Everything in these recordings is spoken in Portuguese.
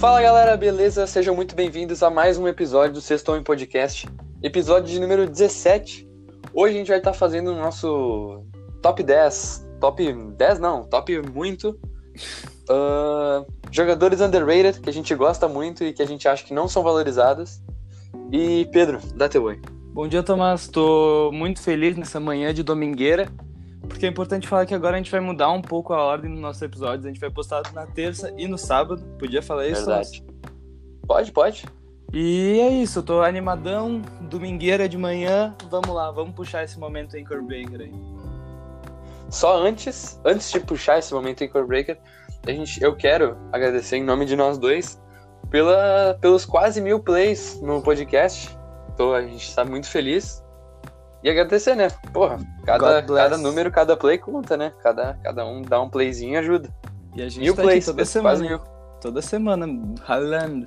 Fala galera, beleza? Sejam muito bem-vindos a mais um episódio do Sextou em Podcast, episódio de número 17. Hoje a gente vai estar fazendo o nosso top 10, top 10 não, top muito, uh, jogadores underrated que a gente gosta muito e que a gente acha que não são valorizados. E Pedro, dá teu oi. Bom dia, Tomás. Tô muito feliz nessa manhã de domingueira, porque é importante falar que agora a gente vai mudar um pouco a ordem dos nossos episódios. A gente vai postar na terça e no sábado. Podia falar isso? Verdade. Pode, pode. E é isso, eu tô animadão, domingueira de manhã. Vamos lá, vamos puxar esse momento Anchor Breaker aí. Só antes, antes de puxar esse momento Anchor Breaker, a gente, eu quero agradecer em nome de nós dois pela, pelos quase mil plays no podcast. Tô, a gente está muito feliz. E agradecer, né? Porra, cada, cada número, cada play conta, né? Cada, cada um dá um playzinho e ajuda. E a gente Mil tá plays, toda quase semana. mil. Toda semana, ralando,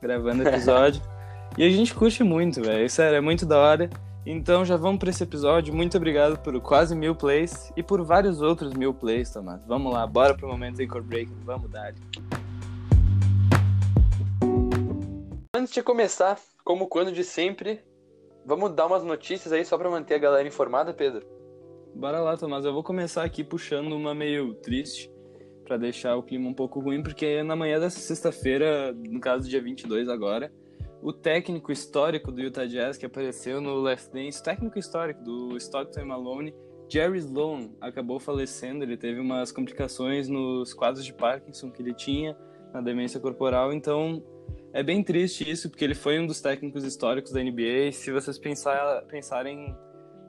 gravando episódio. e a gente curte muito, velho. Sério, é muito da hora. Então já vamos pra esse episódio. Muito obrigado por quase mil plays e por vários outros mil plays, Tomás. Vamos lá, bora pro momento Anchor Breaker. Vamos dar. Antes de começar, como quando de sempre, vamos dar umas notícias aí só pra manter a galera informada, Pedro? Bora lá, Tomás. Eu vou começar aqui puxando uma meio triste pra deixar o clima um pouco ruim, porque na manhã dessa sexta-feira, no caso dia 22 agora, o técnico histórico do Utah Jazz que apareceu no Last Dance, técnico histórico do Stockton Malone, Jerry Sloan, acabou falecendo. Ele teve umas complicações nos quadros de Parkinson que ele tinha, na demência corporal, então é bem triste isso, porque ele foi um dos técnicos históricos da NBA. Se vocês pensar, pensarem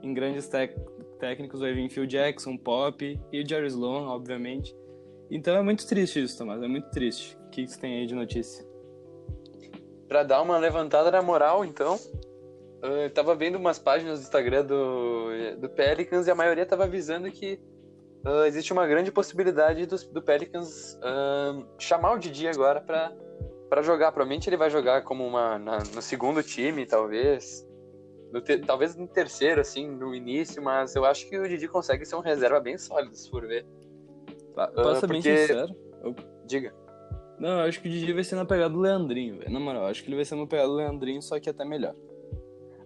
em grandes tec- técnicos, vai vir Phil Jackson, Pop e Jerry Sloan, obviamente. Então é muito triste isso, Tomás, é muito triste. O que você tem aí de notícia? Pra dar uma levantada na moral, então, eh, eu tava vendo umas páginas do Instagram do, do Pelicans e a maioria tava avisando que eh, existe uma grande possibilidade do, do Pelicans ahn, chamar o Didi agora pra, pra jogar. Provavelmente ele vai jogar como uma na- no segundo time, talvez. No te- talvez no terceiro, assim, no início, mas eu acho que o Didi consegue ser um reserva bem sólido, se for ver. Pa- Posso ser bem sincero? Diga. Não, eu acho que o Didi vai ser na pegada do Leandrinho, velho. Na moral, eu acho que ele vai ser na pegada do Leandrinho, só que até melhor.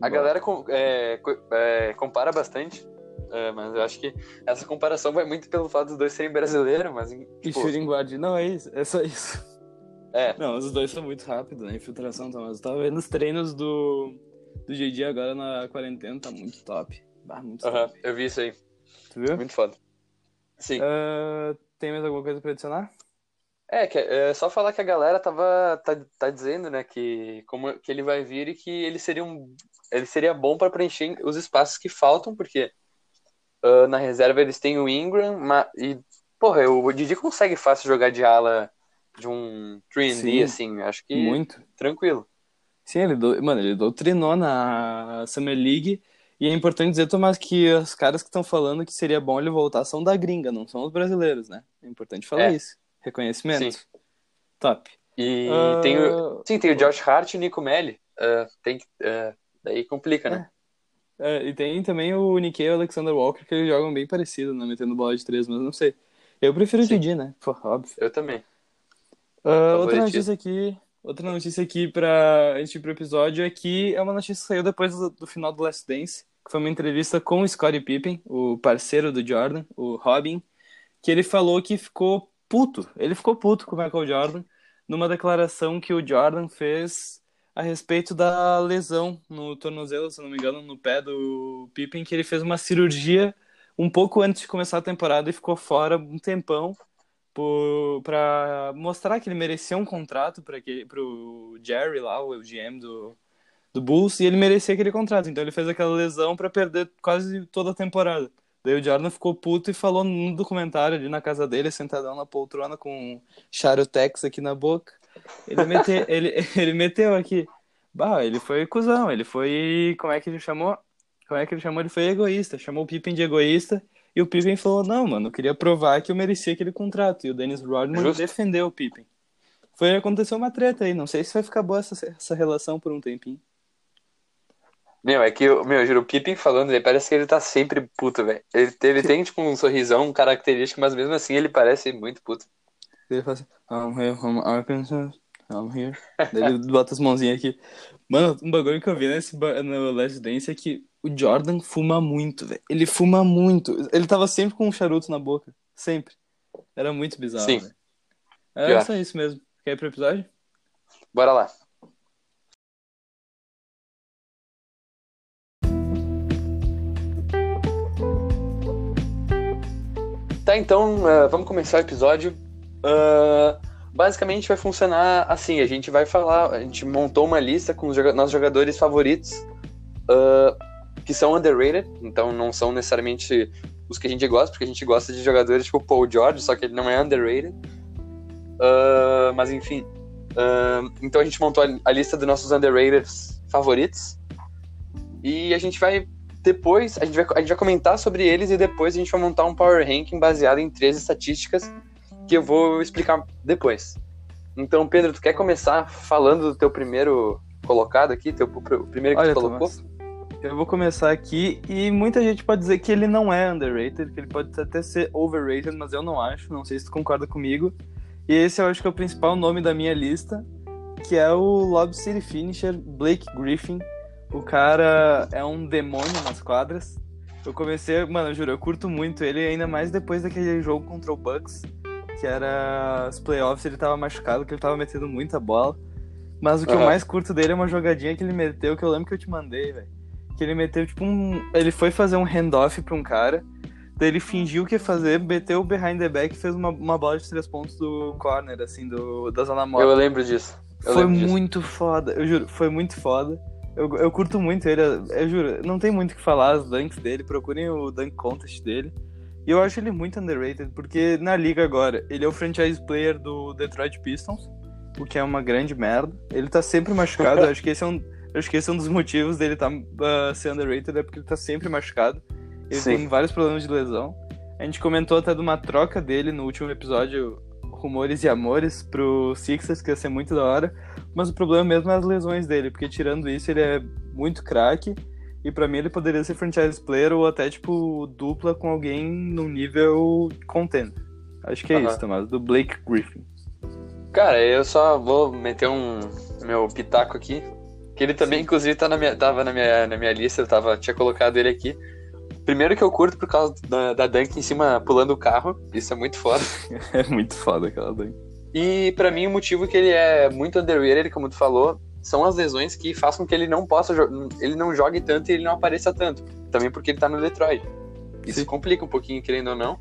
A galera com- é, é, compara bastante, é, mas eu acho que essa comparação vai muito pelo fato dos dois serem brasileiros, mas E tipo, shooting guard, não, é isso, é só isso. É, Não, os dois são muito rápidos, né? Infiltração, Tomás. Eu tava vendo os treinos do, do GD agora na quarentena, tá muito top. Bah, muito aham, top. eu vi isso aí, Tu viu? muito foda. Sim, Ah, tem mais alguma coisa pra adicionar? é, que, é só falar que a galera tava tá, tá dizendo, né, que como que ele vai vir e que ele seria um ele seria bom pra preencher os espaços que faltam, porque ah, na reserva eles têm o Ingram, ma- e porra, o Didi consegue fácil jogar de ala de um 3D Sim, assim, acho que Muito. tranquilo. Sim, ele, do... mano, ele doutrinou na Summer League. E é importante dizer, Tomás, que os caras que estão falando que seria bom ele voltar são da gringa, não são os brasileiros, né? É importante falar É. isso. Reconhecimento. Sim. Top. E Ah, tem o, sim, tem o Josh Hart e o Nico Melli. Ah, tem que, ah, daí complica, né? é, e tem também o Nikkei e o Alexander Walker, que eles jogam bem parecido, né? Metendo bola de três, mas não sei. Eu prefiro o. Didi, né? Pô, óbvio. Eu também. Ah, outra Favoritismo. notícia aqui, outra notícia aqui para ir pro episódio é que é uma notícia que saiu depois do, do final do Last Dance, que foi uma entrevista com o Scottie Pippen, o parceiro do Jordan, o Robin, que ele falou que ficou puto. Ele ficou puto com o Michael Jordan numa declaração que o Jordan fez a respeito da lesão no tornozelo, se não me engano, no pé do Pippen, que ele fez uma cirurgia um pouco antes de começar a temporada e ficou fora um tempão para mostrar que ele merecia um contrato para pro Jerry lá, o GM do, do Bulls, e ele merecia aquele contrato. Então ele fez aquela lesão para perder quase toda a temporada. Daí o Jordan ficou puto e falou no documentário ali na casa dele, sentadão na poltrona com um charutex aqui na boca. Ele, mete, ele, ele meteu aqui. Bah, ele foi cuzão, ele foi. Como é que ele chamou? Como é que ele chamou? Ele foi egoísta, chamou o Pippen de egoísta. E o Pippen falou: Não, mano, eu queria provar que eu merecia aquele contrato. E o Dennis Rodman Justo. defendeu o Pippen. Foi, aconteceu uma treta aí. Não sei se vai ficar boa essa, essa relação por um tempinho. Meu, é que, meu, eu juro, o Pippen falando, ele parece que ele tá sempre puto, velho. Ele, ele tem, tipo, um sorrisão característico, mas mesmo assim ele parece muito puto. Ele fala assim: I'm here from Arkansas. I'm here. Daí ele bota as mãozinhas aqui. Mano, um bagulho que eu vi nesse, no Last Dance é que o Jordan fuma muito, velho. Ele fuma muito. Ele tava sempre com um charuto na boca. Sempre. Era muito bizarro, Sim. velho. Era só isso mesmo. Quer ir pro episódio? Bora lá. Tá, então, uh, vamos começar o episódio. Uh, basicamente vai funcionar assim, a gente vai falar, a gente montou uma lista com os joga nossos jogadores favoritos uh, que são underrated, então não são necessariamente os que a gente gosta, porque a gente gosta de jogadores tipo Paul George, só que ele não é underrated. Uh, mas enfim, uh, então a gente montou a, lista dos nossos underrated favoritos e a gente vai depois a gente vai, a gente vai comentar sobre eles e depois a gente vai montar um power ranking baseado em três estatísticas que eu vou explicar depois. Então, Pedro, tu quer começar falando do teu primeiro colocado aqui, teu o primeiro que Olha, tu colocou? Thomas, eu vou começar aqui e muita gente pode dizer que ele não é underrated, que ele pode até ser overrated, mas eu não acho, não sei se tu concorda comigo. E esse eu acho que é o principal nome da minha lista, que é o Lob City Finisher Blake Griffin. O cara é um demônio nas quadras. Eu comecei, mano, eu juro, eu curto muito ele, ainda mais depois daquele jogo contra o Bucks, que era os playoffs, ele tava machucado, que ele tava metendo muita bola. Mas o que Aham. eu mais curto dele é uma jogadinha que ele meteu, que eu lembro que eu te mandei, velho. Que ele meteu, tipo, um. Ele foi fazer um handoff pra um cara. Daí ele fingiu que ia fazer, meteu o behind the back e fez uma, uma bola de três pontos do corner, assim, do, da zona morta. Eu lembro disso. Eu Foi lembro disso. muito foda, eu juro, foi muito foda. Eu, eu curto muito ele, eu juro, não tem muito o que falar as dunks dele, procurem o dunk contest dele. E eu acho ele muito underrated, porque na liga agora, ele é o franchise player do Detroit Pistons, o que é uma grande merda. Ele tá sempre machucado, eu acho que esse é um, eu acho que esse é um dos motivos dele tá, uh, ser underrated, é porque ele tá sempre machucado. Ele Sim. tem vários problemas de lesão. A gente comentou até de uma troca dele no último episódio, Rumores e Amores, pro Sixers, que ia ser muito da hora. Mas o problema mesmo é as lesões dele, porque tirando isso, ele é muito craque. E pra mim ele poderia ser franchise player ou até, tipo, dupla com alguém num nível contender. Acho que é isso, Tomás, do Blake Griffin. Cara, eu só vou meter um meu pitaco aqui. Que ele também, inclusive, tá na minha, tava na minha, na minha lista, eu tava, tinha colocado ele aqui. Primeiro que eu curto por causa da, da Dunk em cima pulando o carro. Isso é muito foda. É muito foda aquela dunk. E pra mim o motivo que ele é muito underrated, como tu falou, são as lesões que fazem com que ele não possa ele não jogue tanto e ele não apareça tanto. Também porque ele tá no Detroit. Isso Sim. complica um pouquinho, querendo ou não.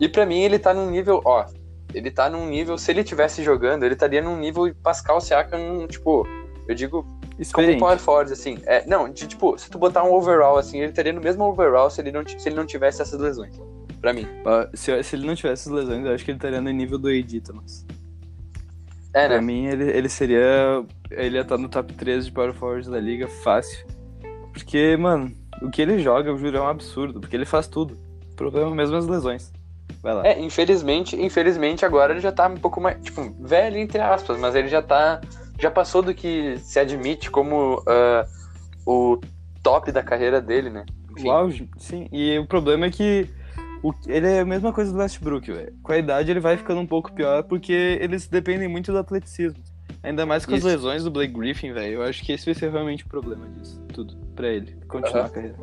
E pra mim ele tá num nível, ó, ele tá num nível, se ele tivesse jogando, ele estaria num nível Pascal Siakam, tipo, eu digo como Experiente. power forward, assim. É, não, de, tipo, se tu botar um overall, assim, ele estaria no mesmo overall se ele não, se ele não tivesse essas lesões. Pra mim. Ah, Se, se ele não tivesse essas lesões, eu acho que ele estaria no nível do AD, Thomas. É, Pra né? mim, ele, ele seria. Ele ia estar no top 3 de Power Forwards da liga fácil. Porque, mano, o que ele joga, eu juro, é um absurdo. Porque ele faz tudo. O problema mesmo é as lesões. Vai lá. É, infelizmente, infelizmente agora ele já tá um pouco mais, tipo, velho entre aspas, mas ele já tá, já passou do que se admite como ah, o top da carreira dele, né? Enfim, auge, sim. E o problema é que o, ele é a mesma coisa do Westbrook, velho. Com a idade ele vai ficando um pouco pior porque eles dependem muito do atleticismo. Ainda mais com Isso. as lesões do Blake Griffin, velho. Eu acho que esse vai ser realmente o problema disso. Tudo. Pra ele. Continuar Aham. a carreira.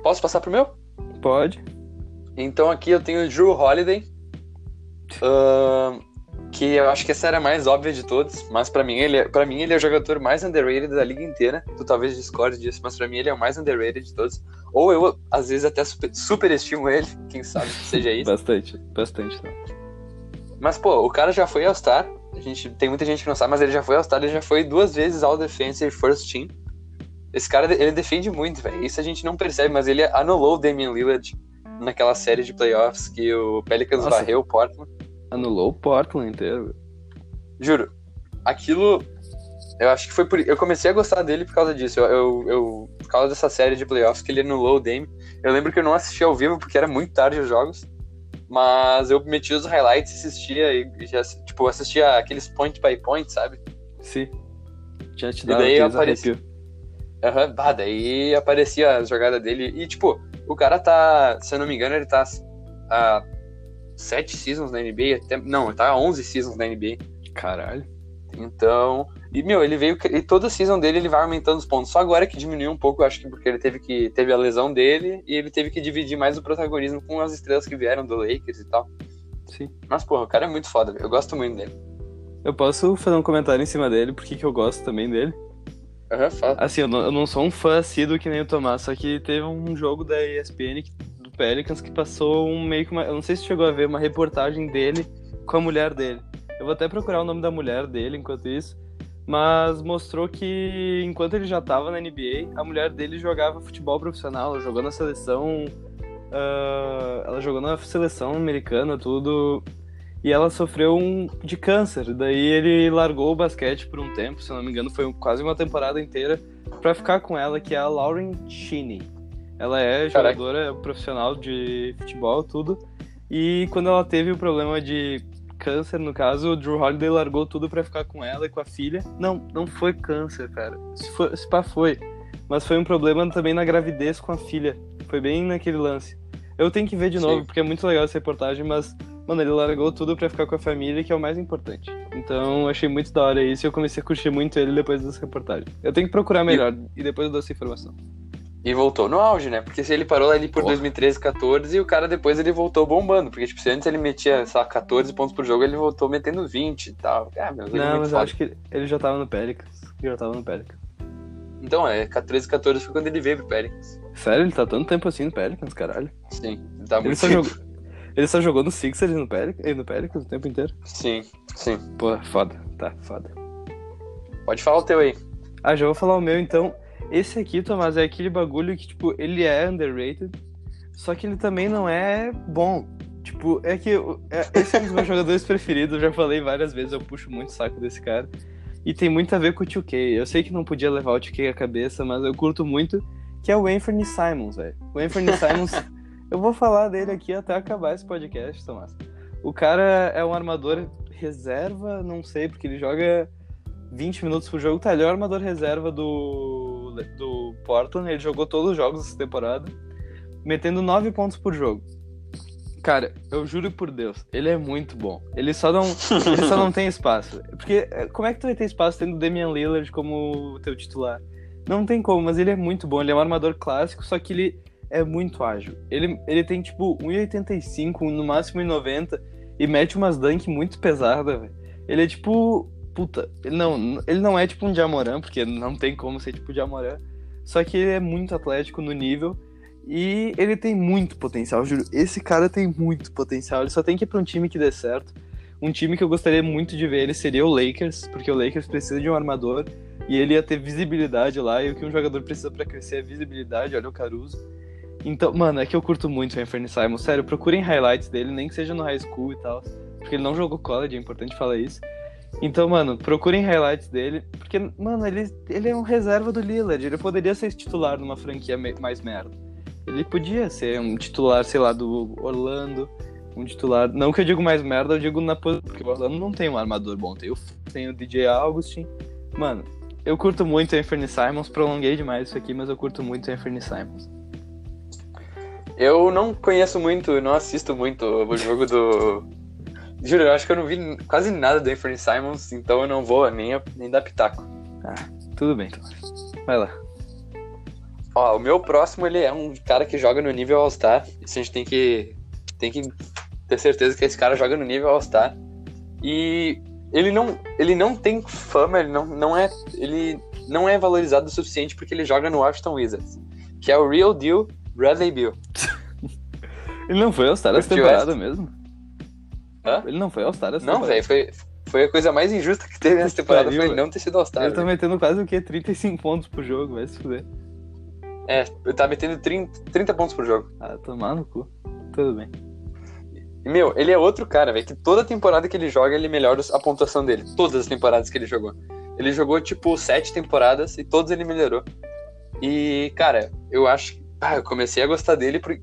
Posso passar pro meu? Pode. Então aqui eu tenho o Drew Holiday, ahn, que eu acho que essa era a mais óbvia de todos, mas pra mim ele, é- para mim ele é o jogador mais underrated da liga inteira. Tu talvez discorde disso, mas pra mim ele é o mais underrated de todos. Ou eu às vezes até super, superestimo ele, quem sabe que seja isso. Bastante. Bastante. Tá? Mas, pô, o cara já foi All-Star. A gente, tem muita gente que não sabe, mas ele já foi All-Star, ele já foi duas vezes All-Defensive First Team. Esse cara, ele defende muito, velho. Isso a gente não percebe, mas ele anulou o Damian Lillard naquela série de playoffs que o Pelicans Nossa. varreu o Portland. Anulou o Portland inteiro. Juro, aquilo... Eu acho que foi por... Eu comecei a gostar dele por causa disso. Eu, eu, eu- por causa dessa série de playoffs que ele anulou o Dame. Eu lembro que eu não assisti ao vivo porque era muito tarde os jogos. Mas eu meti os highlights e assistia e já, tipo, assistia aqueles point by point, sabe? Sim. Já te E dá daí arrepios. Aham, bah, daí aparecia as jogadas dele. E, tipo, o cara tá, se eu não me engano, ele tá há sete seasons na NBA. Até, não, ele tá há 11 seasons na NBA. Caralho. Então, e meu, ele veio e toda a season dele ele vai aumentando os pontos. Só agora que diminuiu um pouco, acho que porque ele teve que teve a lesão dele e ele teve que dividir mais o protagonismo com as estrelas que vieram do Lakers e tal. Sim. Mas porra, o cara é muito foda, eu gosto muito dele. Eu posso fazer um comentário em cima dele, porque que eu gosto também dele? Aham, fala. Assim, eu não, eu não sou um fã assíduo que nem o Tomás, só que teve um jogo da ESPN que- Pelicans que passou um meio que uma. Eu não sei se chegou a ver uma reportagem dele com a mulher dele. Eu vou até procurar o nome da mulher dele enquanto isso. Mas mostrou que enquanto ele já tava na NBA, a mulher dele jogava futebol profissional, ela jogou na seleção. ah, ela jogou na seleção americana, tudo. E ela sofreu um de câncer. Daí ele largou o basquete por um tempo, se não me engano, foi quase uma temporada inteira pra ficar com ela, que é a Lauren Cheney. Ela é Caraca. jogadora profissional de futebol, tudo. E quando ela teve o problema de câncer, no caso, o Drew Holiday largou tudo pra ficar com ela e com a filha. Não, não foi câncer, cara. Se, foi, se pá, foi. Mas foi um problema também na gravidez com a filha. Foi bem naquele lance. Eu tenho que ver de Sim. novo, porque é muito legal essa reportagem, mas, mano, ele largou tudo pra ficar com a família, que é o mais importante. Então, eu achei muito da hora isso e eu comecei a curtir muito ele depois dessa reportagem. Eu tenho que procurar melhor e depois eu dou essa informação. E voltou no auge, né? Porque se ele parou ali por Porra. 2013, 14, e o cara depois ele voltou bombando. Porque, tipo, se antes ele metia, sei lá, 14 pontos por jogo, ele voltou metendo 20 e tal. Ah, meu, ele é Não, mas eu foda. acho que ele já tava no Pelicans. Ele já tava no Pelicans. Então, é, 13, 14 foi quando ele veio pro Pelicans. Sério, ele tá tanto tempo assim no Pelicans, caralho. Sim, ele tá Ele muito só, tempo. jogou, ele só jogou no Sixers e no Pelicans, e no Pelicans o tempo inteiro. Sim, sim. Pô, foda. Tá, foda. Pode falar o teu aí. Ah, já vou falar o meu então. Esse aqui, Tomás, é aquele bagulho que, tipo, ele é underrated, só que ele também não é bom. Tipo, é que é- esse é um dos meus jogadores preferidos, eu já falei várias vezes, eu puxo muito o saco desse cara. E tem muito a ver com o 2K. Eu sei que não podia levar o 2K à cabeça, mas eu curto muito, que é o Anthony Simons, velho. O Anthony Simons, eu vou falar dele aqui até acabar esse podcast, Tomás. O cara é um armador reserva, não sei, porque ele joga 20 minutos por jogo. Tá, ele é o armador reserva do, do Portland. Ele jogou todos os jogos dessa temporada, metendo 9 pontos por jogo. Cara, eu juro por Deus, ele é muito bom. Ele só não, ele só não tem espaço. Porque eh, como é que tu vai ter espaço tendo o Damian Lillard como teu titular? Não tem como, mas ele é muito bom. Ele é um armador clássico, só que ele é muito ágil. Ele, ele tem tipo 1,85, no máximo 1,90 e mete umas dunk muito pesadas, velho. Ele é tipo. Puta, ele não, ele não é tipo um Jamoran, porque não tem como ser tipo Jamoran. Só que ele é muito atlético no nível e ele tem muito potencial, juro. Esse cara tem muito potencial. Ele só tem que ir pra um time que dê certo. Um time que eu gostaria muito de ver ele seria o Lakers, porque o Lakers precisa de um armador e ele ia ter visibilidade lá. E o que um jogador precisa pra crescer é visibilidade. Olha o Caruso. Então, mano, é que eu curto muito o Anthony Simon. Sério, procurem highlights dele, nem que seja no high school e tal. Porque ele não jogou college, é importante falar isso. Então, mano, procurem highlights dele. Porque, mano, ele, ele é um reserva do Lillard. Ele poderia ser titular numa franquia mais merda. Ele podia ser um titular, sei lá, do Orlando. Um titular. Não que eu digo mais merda, eu digo na posição. Porque o Orlando não tem um armador bom. Tem o, tem o DJ Augustin. Mano, eu curto muito o Anthony Simons. Prolonguei demais isso aqui, mas eu curto muito o Anthony Simons. Eu não conheço muito, não assisto muito o jogo do. Juro, eu acho que eu não vi quase nada do Anthony Simons, então eu não vou nem, nem dar pitaco. Tudo bem, Tomás. Vai lá. Ó, o meu próximo, ele é um cara que joga no nível All-Star. Isso a gente tem que, tem que ter certeza que esse cara joga no nível All-Star. E ele não, ele não tem fama, ele não, não, é, ele não é valorizado o suficiente porque ele joga no Washington Wizards. Que é o Real Deal Bradley Beal. Ele não foi All-Star essa temporada mesmo? Hã? Ele não foi All-Star essa Não, velho, foi, foi a coisa mais injusta que teve nessa Que temporada, pariu, foi ele não ter sido All-Star. Ele tá velho. metendo quase o quê? 35 pontos por jogo, vai se fuder. É, ele tá metendo 30, 30 pontos por jogo. Ah, tomar no cu. Tudo bem. E, meu, ele é outro cara, velho, que toda temporada que ele joga, ele melhora a pontuação dele. Todas as temporadas que ele jogou. Ele jogou, tipo, sete temporadas e todas ele melhorou. E, cara, eu acho. Ah, eu comecei a gostar dele por.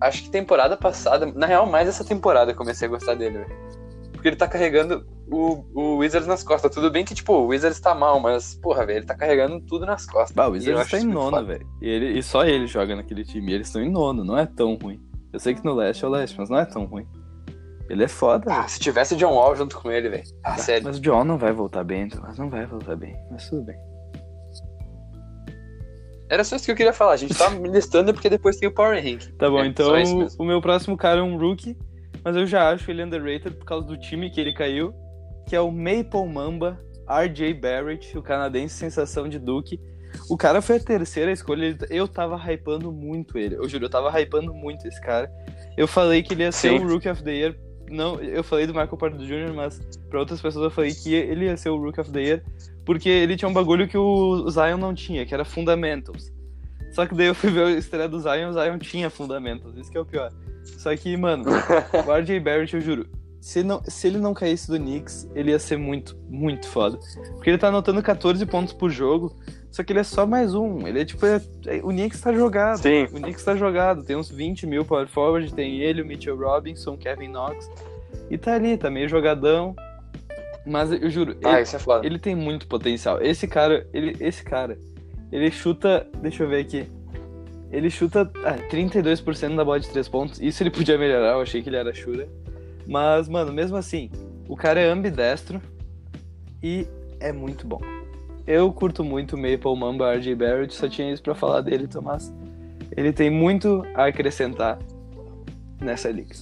Acho que temporada passada. Na real, mais essa temporada eu comecei a gostar dele, velho. Porque ele tá carregando o, o Wizards nas costas. Tudo bem que, tipo, o Wizards tá mal, mas, porra, velho, ele tá carregando tudo nas costas. Bah, o Wizards tá em nono, velho. E, ele- e só ele joga naquele time. E eles estão em nono, não é tão ruim. Eu sei que no leste é o leste, mas não é tão ruim. Ele é foda, Ah, velho. se tivesse John Wall junto com ele, velho. Ah, sério. Mas o John não vai voltar bem, mas não vai voltar bem. Mas tudo bem. Era só isso que eu queria falar. A gente tá listando porque depois tem o Power Rank. Tá bom, É, então o meu próximo cara é um rookie, mas eu já acho ele underrated por causa do time que ele caiu, que é o Maple Mamba RJ Barrett, o canadense sensação de Duke. O cara foi a terceira escolha, eu tava hypando muito ele. Eu juro, eu tava hypando muito esse cara. Eu falei que ele ia ser Sim. o Rookie of the Year. Não, eu falei do Michael Porter Jr., mas pra outras pessoas eu falei que ele ia ser o Rookie of the Year, porque ele tinha um bagulho que o Zion não tinha, que era Fundamentals. Só que daí eu fui ver a estreia do Zion, o Zion tinha Fundamentals, isso que é o pior. Só que, mano, o RJ Barrett, eu juro, se, não, se ele não caísse do Knicks, ele ia ser muito, muito foda. Porque ele tá anotando 14 pontos por jogo, só que ele é só mais um. Ele é tipo. é- é- o Knicks tá jogado. Sim. O Knicks tá jogado. Tem uns 20 mil power forward, tem ele, o Mitchell Robinson, Kevin Knox. E tá ali, tá meio jogadão. Mas eu juro, Ah, ele, isso é foda. ele tem muito potencial. Esse cara, ele, esse cara, ele chuta. Deixa eu ver aqui. Ele chuta ah, 32% da bola de 3 pontos. Isso ele podia melhorar, eu achei que ele era shooter. Mas, mano, mesmo assim, o cara é ambidestro e é muito bom. Eu curto muito o Maple Mamba RJ Barrett, só tinha isso pra falar dele, Tomás. Ele tem muito a acrescentar nessa liga.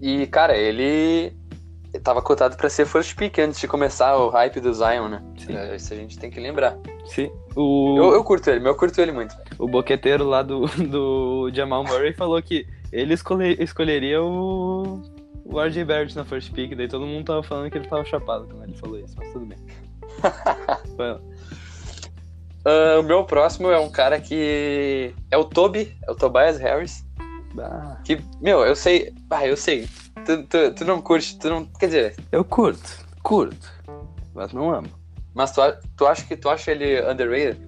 E, cara, ele tava cotado pra ser first pick antes de começar o hype do Zion, né? Sim. É, Isso a gente tem que lembrar. Sim. O, Eu, eu curto ele, mas eu curto ele muito. o boqueteiro lá do, do Jamal Murray falou que ele escolhe- escolheria o, o RJ Barrett na first pick, daí todo mundo tava falando que ele tava chapado quando ele falou isso, mas tudo bem. Ah, o meu próximo é um cara que é o Toby, é o Tobias Harris. Ah, Que, meu, eu sei. Ah, eu sei. Tu, tu, tu não curte, tu não. Quer dizer, eu curto, curto, mas não amo. mas tu, tu acha que tu acha ele underrated?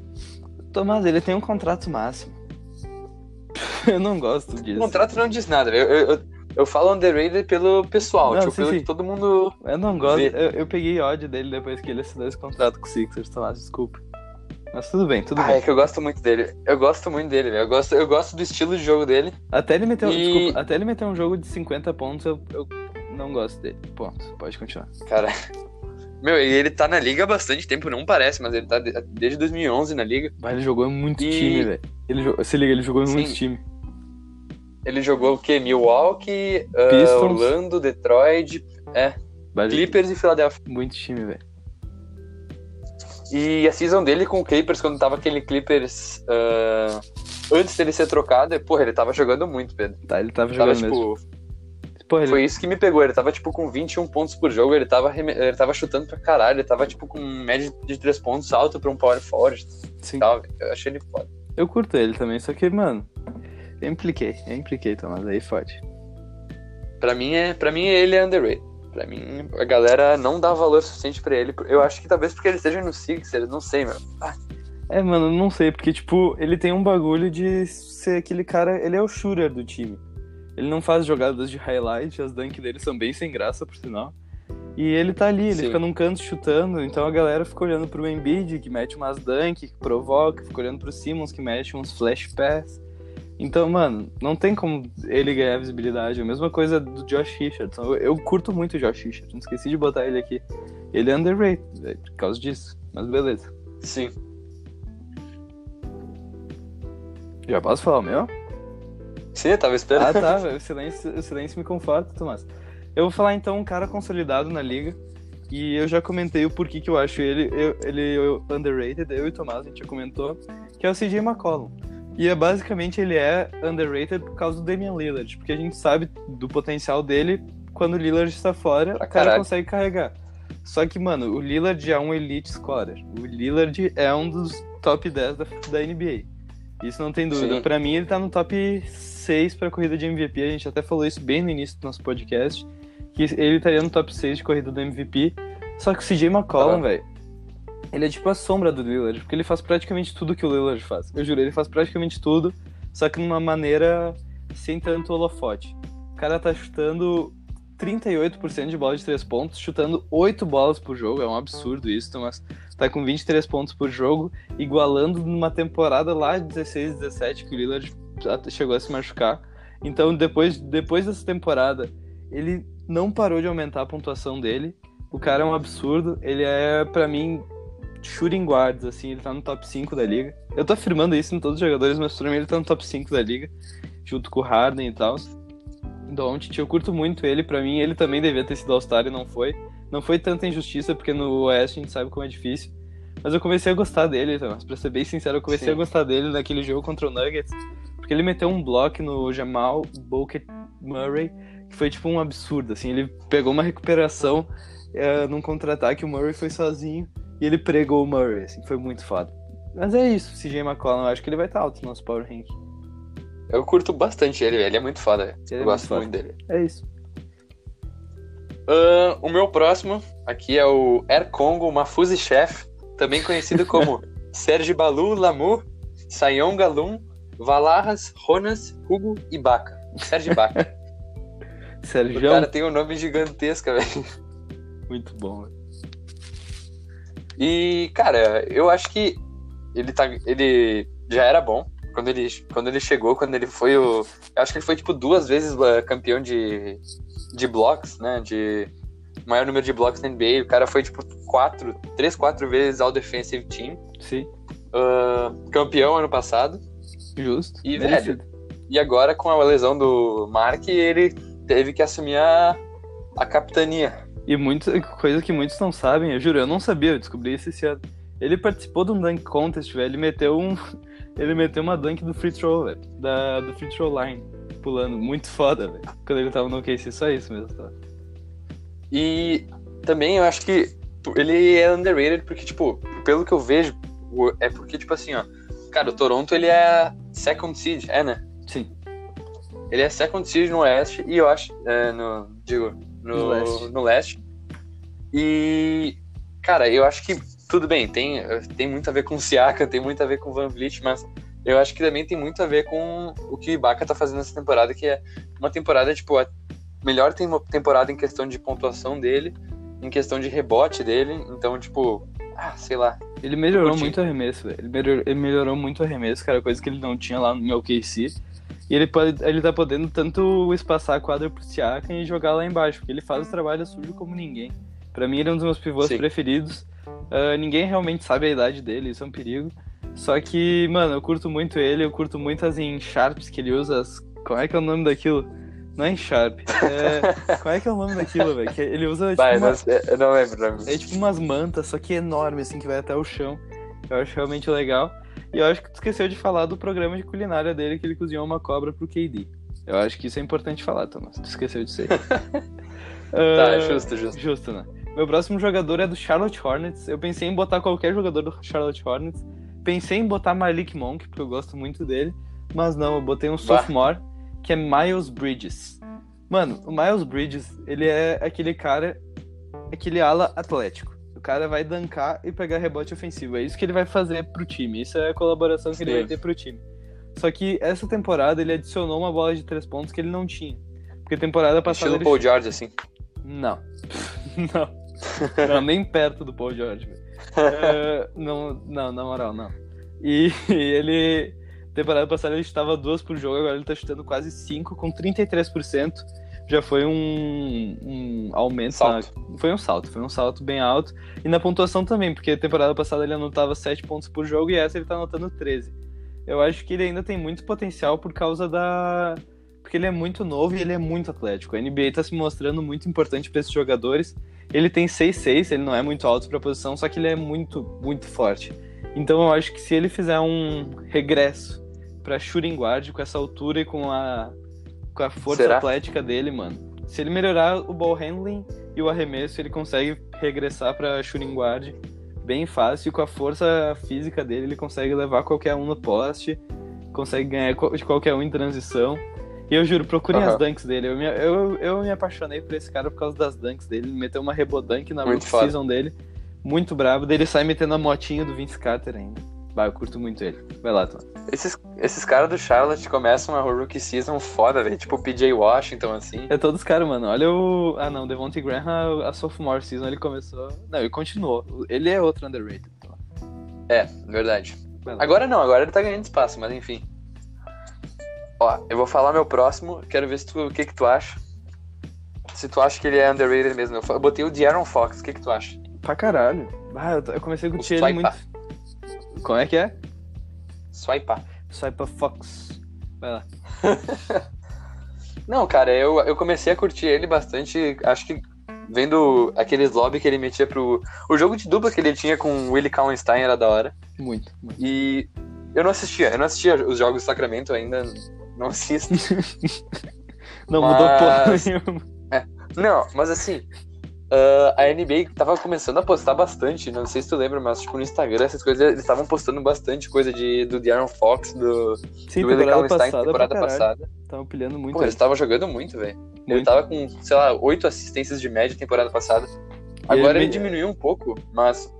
Tomás, ele tem um contrato máximo. eu não gosto O disso. contrato não diz nada, velho. Eu, eu, eu falo underrated pelo pessoal, Não, tipo, sim, pelo sim. que todo mundo. Eu não gosto. Eu, eu peguei ódio dele depois que ele assinou esse contrato com o Sixers, Tomás, desculpa. Mas tudo bem, tudo Ah, bem. é que eu gosto muito dele. Eu gosto muito dele. Eu gosto, eu gosto do estilo de jogo dele. Até ele meter, um- E- desculpa, até ele meter um jogo de 50 pontos, eu, eu não gosto dele. Ponto. Pode continuar. Cara. Meu, e ele tá na liga há bastante tempo, não parece, mas ele tá de- desde 2011 na liga. Mas ele jogou em muito E- time, velho. Se liga, ele jogou em Sim. muitos times. Ele jogou o quê? Milwaukee, Pistons. Orlando, Detroit, Mas Clippers e Philadelphia. Muito time, velho. E a season dele com o Clippers, quando tava aquele Clippers ah, antes dele ser trocado, porra, ele tava jogando muito, Pedro. Tá, ele tava Tava, jogando mesmo. tipo, Porra, ele... foi isso que me pegou. Ele tava, tipo, com 21 pontos por jogo, ele tava, reme- ele tava chutando pra caralho, ele tava, tipo, com média de 3 pontos alto pra um power forward Sim. tal. Eu achei ele foda. Eu curto ele também, só que, mano, eu impliquei. Eu impliquei, Tomás. Aí fode. Pra mim, é, pra mim ele é underrated. Pra mim, a galera não dá valor suficiente pra ele. Eu acho que talvez porque ele esteja no Sixers, não sei, meu. É, mano, não sei, porque, tipo, ele tem um bagulho de ser aquele cara. Ele é o shooter do time. Ele não faz jogadas de highlight, as dunk dele são bem sem graça, por sinal. E ele tá ali, ele Sim. fica num canto chutando, então a galera fica olhando pro Embiid, que mete umas dunk, que provoca, fica olhando pro Simmons, que mete uns flash pass. Então, mano, não tem como ele ganhar visibilidade. A mesma coisa do Josh Richardson. Eu, eu curto muito o Josh Richardson, esqueci de botar ele aqui. Ele é underrated, por causa disso. Mas beleza. Sim. Já posso falar o meu? Sim, tava esperando. Ah, tá. O silêncio, o silêncio me conforta, Tomás. Eu vou falar então um cara consolidado na liga. E eu já comentei o porquê que eu acho ele, eu, ele eu- underrated. Eu e o Tomás, a gente já comentou. Que é o CJ McCollum. E é basicamente ele é underrated por causa do Damian Lillard. Porque a gente sabe do potencial dele quando o Lillard está fora, Pra o cara consegue carregar. Só que, mano, o Lillard é um elite scorer. O Lillard é um dos top 10 da, da NBA. Isso não tem dúvida. Pra mim, ele tá no top 6 pra corrida de MVP. A gente até falou isso bem no início do nosso podcast. Que ele estaria no top 6 de corrida do MVP. Só que o CJ McCollum, Ah. velho, ele é tipo a sombra do Lillard. Porque ele faz praticamente tudo que o Lillard faz. Eu juro, ele faz praticamente tudo. Só que de uma maneira sem tanto holofote. O cara tá chutando 38% de bola de 3 pontos, chutando 8 bolas por jogo. É um absurdo isso, mas tá com 23 pontos por jogo, igualando numa temporada lá de 16, 17 que o Lillard chegou a se machucar. Então, depois, depois dessa temporada, ele não parou de aumentar a pontuação dele. O cara é um absurdo. Ele é, para mim, shooting guards, assim, ele tá no top 5 da liga. Eu tô afirmando isso em todos os jogadores, mas pra mim ele tá no top 5 da liga, junto com o Harden e tal. Doncic, eu curto muito ele, para mim ele também devia ter sido All-Star e não foi. Não foi tanta injustiça, porque no Oeste a gente sabe como é difícil. Mas eu comecei a gostar dele, então, pra ser bem sincero, eu comecei Sim. a gostar dele naquele jogo contra o Nuggets, porque ele meteu um bloco no Jamal Bucket Murray, que foi tipo um absurdo, assim, ele pegou uma recuperação uh, num contra-ataque, o Murray foi sozinho, e ele pregou o Murray, assim, foi muito foda. Mas é isso, CJ McCollum, eu acho que ele vai estar alto no nosso Power Rank. Eu curto bastante ele, ele é muito foda. Ele eu é gosto muito, muito dele. É isso. Uh, o meu próximo aqui é o Air Congo Mafuzi Chef, também conhecido como Serge Balu Lamu, Sayon Galum, Valarras, Ronas, Hugo e Baca. Serge Baca. Sérgio. O cara tem um nome gigantesco, velho. Muito bom, velho. E, cara, eu acho que ele, tá, ele já era bom quando ele, quando ele chegou, quando ele foi o. Eu acho que ele foi, tipo, duas vezes uh, campeão de, de blocos, né? De maior número de blocos na NBA. O cara foi, tipo, quatro, três, quatro vezes ao defensive team. Sim. Uh, campeão ano passado. Justo. E, velho, e agora com a lesão do Mark, ele teve que assumir a, a capitania. E muita coisa que muitos não sabem, eu juro, eu não sabia, eu descobri isso esse ano. Ele participou de um dunk contest, velho. Ele meteu um. Ele meteu uma dunk do free throw, velho. Da, do free throw line. Pulando. Muito foda, velho. Quando ele tava no KC, só isso mesmo, tá? E também eu acho que ele é underrated porque, tipo, pelo que eu vejo, é porque, tipo assim, ó. Cara, o Toronto ele é second seed, é, né? Sim. Ele é second seed no Oeste e eu acho. É, no, digo, no, no, leste. no leste. E. Cara, eu acho que tudo bem, tem, tem muito a ver com o Siaka, tem muito a ver com o Van Vliet, mas eu acho que também tem muito a ver com o que o Ibaka tá fazendo nessa temporada, que é uma temporada, tipo, a melhor temporada em questão de pontuação dele, em questão de rebote dele, então, tipo, ah, sei lá. Ele melhorou muito o arremesso, velho. Ele melhorou, ele melhorou muito o arremesso, cara, coisa que ele não tinha lá no meu KC. E ele, pode, ele tá podendo tanto espaçar a quadra pro Siakam e jogar lá embaixo, porque ele faz o trabalho sujo como ninguém. Para mim, ele é um dos meus pivôs Sim. preferidos. Uh, ninguém realmente sabe a idade dele, isso é um perigo. Só que, mano, eu curto muito ele, eu curto muito as sharps que ele usa. As... Como é que é o nome daquilo? Não é sharp. É... Como é que é o nome daquilo, velho? Ele usa tipo. Vai, uma... Eu não lembro. É tipo umas mantas, só que enorme, assim, que vai até o chão. Eu acho realmente legal. E eu acho que tu esqueceu de falar do programa de culinária dele, que ele cozinhou uma cobra pro KD. Eu acho que isso é importante falar, Thomas. Tu esqueceu de ser. uh... Tá, justo, justo. Justo, né? Meu próximo jogador é do Charlotte Hornets. Eu pensei em botar qualquer jogador do Charlotte Hornets. Pensei em botar Malik Monk, porque eu gosto muito dele. Mas não, eu botei um sophomore, que é Miles Bridges. Mano, o Miles Bridges, ele é aquele cara, aquele ala atlético. Cara vai dancar e pegar rebote ofensivo. É isso que ele vai fazer pro time. Isso é a colaboração que Sim. ele vai ter pro time. Só que essa temporada ele adicionou uma bola de três pontos que ele não tinha. Porque temporada passada. Estilo ele... Paul George, assim. Não. não. não, nem perto do Paul George. uh, não, não, na moral, não. E, e ele. Temporada passada ele estava duas por jogo, agora ele está chutando quase 5 com 33%. Já foi um, um aumento. Salto. Na, foi um salto, foi um salto bem alto. E na pontuação também, porque temporada passada ele anotava 7 pontos por jogo e essa ele está anotando 13. Eu acho que ele ainda tem muito potencial por causa da. Porque ele é muito novo e ele é muito atlético. A NBA está se mostrando muito importante para esses jogadores. Ele tem 6'6, ele não é muito alto para a posição, só que ele é muito, muito forte. Então eu acho que se ele fizer um regresso para shooting guard com essa altura e com a, com a força Será? atlética dele, mano. Se ele melhorar o ball handling e o arremesso, ele consegue regressar para shooting guard bem fácil. E com a força física dele, ele consegue levar qualquer um no poste, consegue ganhar de qualquer um em transição. E eu juro, procurem uhum. as dunks dele. Eu me, eu, eu me apaixonei por esse cara por causa das dunks dele. Ele meteu uma rebodunk na muito season dele. Muito bravo. Dele sai metendo a motinha do Vince Carter ainda. Vai, eu curto muito ele. Vai lá, Tom. Esses, esses caras do Charlotte começam a rookie season foda, velho. Tipo o PJ Washington, assim. É todos os caras, mano. Olha o. Ah, não. Devontae Graham, a sophomore season, ele começou. Não, ele continuou. Ele é outro underrated. Então. É, verdade. Agora não, agora ele tá ganhando espaço, mas enfim. Ó, eu vou falar meu próximo, quero ver se tu, o que que tu acha. se tu acha que ele é underrated mesmo. Eu botei o de Aaron Fox, o que, que tu acha? Pra caralho. Ah, eu comecei a curtir ele muito. Como é que é? Swipe. Swipe Fox. Vai lá. Não, cara, eu, eu comecei a curtir ele bastante. Acho que vendo aqueles lobby que ele metia pro. O jogo de dupla que ele tinha com o Willie Kallenstein era da hora. Muito, muito. E eu não assistia, eu não assistia os jogos do Sacramento ainda. Não assisto. não mas... mudou porra nenhuma. É. Não, mas assim, Uh, a NBA tava começando a postar bastante, não sei se tu lembra, mas tipo, no Instagram essas coisas, eles estavam postando bastante coisa de, do De'Aaron Fox, do, Sim, do Willie Kallenstein, temporada passada. Tava pilhando muito. Pô, ele tava jogando muito, velho. Ele tava com, sei lá, oito assistências de média temporada passada. Agora ele, ele diminuiu um pouco, mas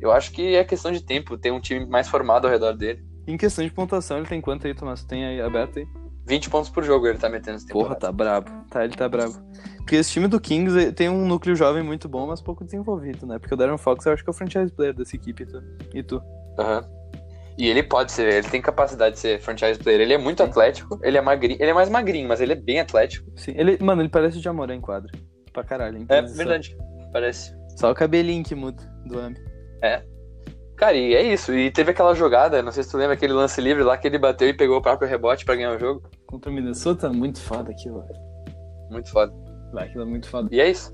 eu acho que é questão de tempo, ter um time mais formado ao redor dele. Em questão de pontuação, ele tem quanto aí, Tomás? Tem aí aberto aí? 20 pontos por jogo ele tá metendo essa temporada. Porra, tá brabo. Tá, ele tá brabo. Porque esse time do Kings tem um núcleo jovem muito bom, mas pouco desenvolvido, né? Porque o Darren Fox eu acho que é o franchise player dessa equipe, tu? E tu? Aham. Uhum. E ele pode ser, ele tem capacidade de ser franchise player. Ele é muito Sim. atlético, ele é magrinho, ele é mais magrinho, mas ele é bem atlético. Sim, ele, mano, ele parece o Jamorã em quadra. Pra caralho. É verdade, parece. Só o cabelinho que muda do Ami. É. Cara, e é isso. E teve aquela jogada, não sei se tu lembra, aquele lance livre lá que ele bateu e pegou o próprio rebote pra ganhar o jogo. Contra o Minnesota, muito foda aquilo, velho. Muito foda. Vai, aquilo é muito foda. E é isso.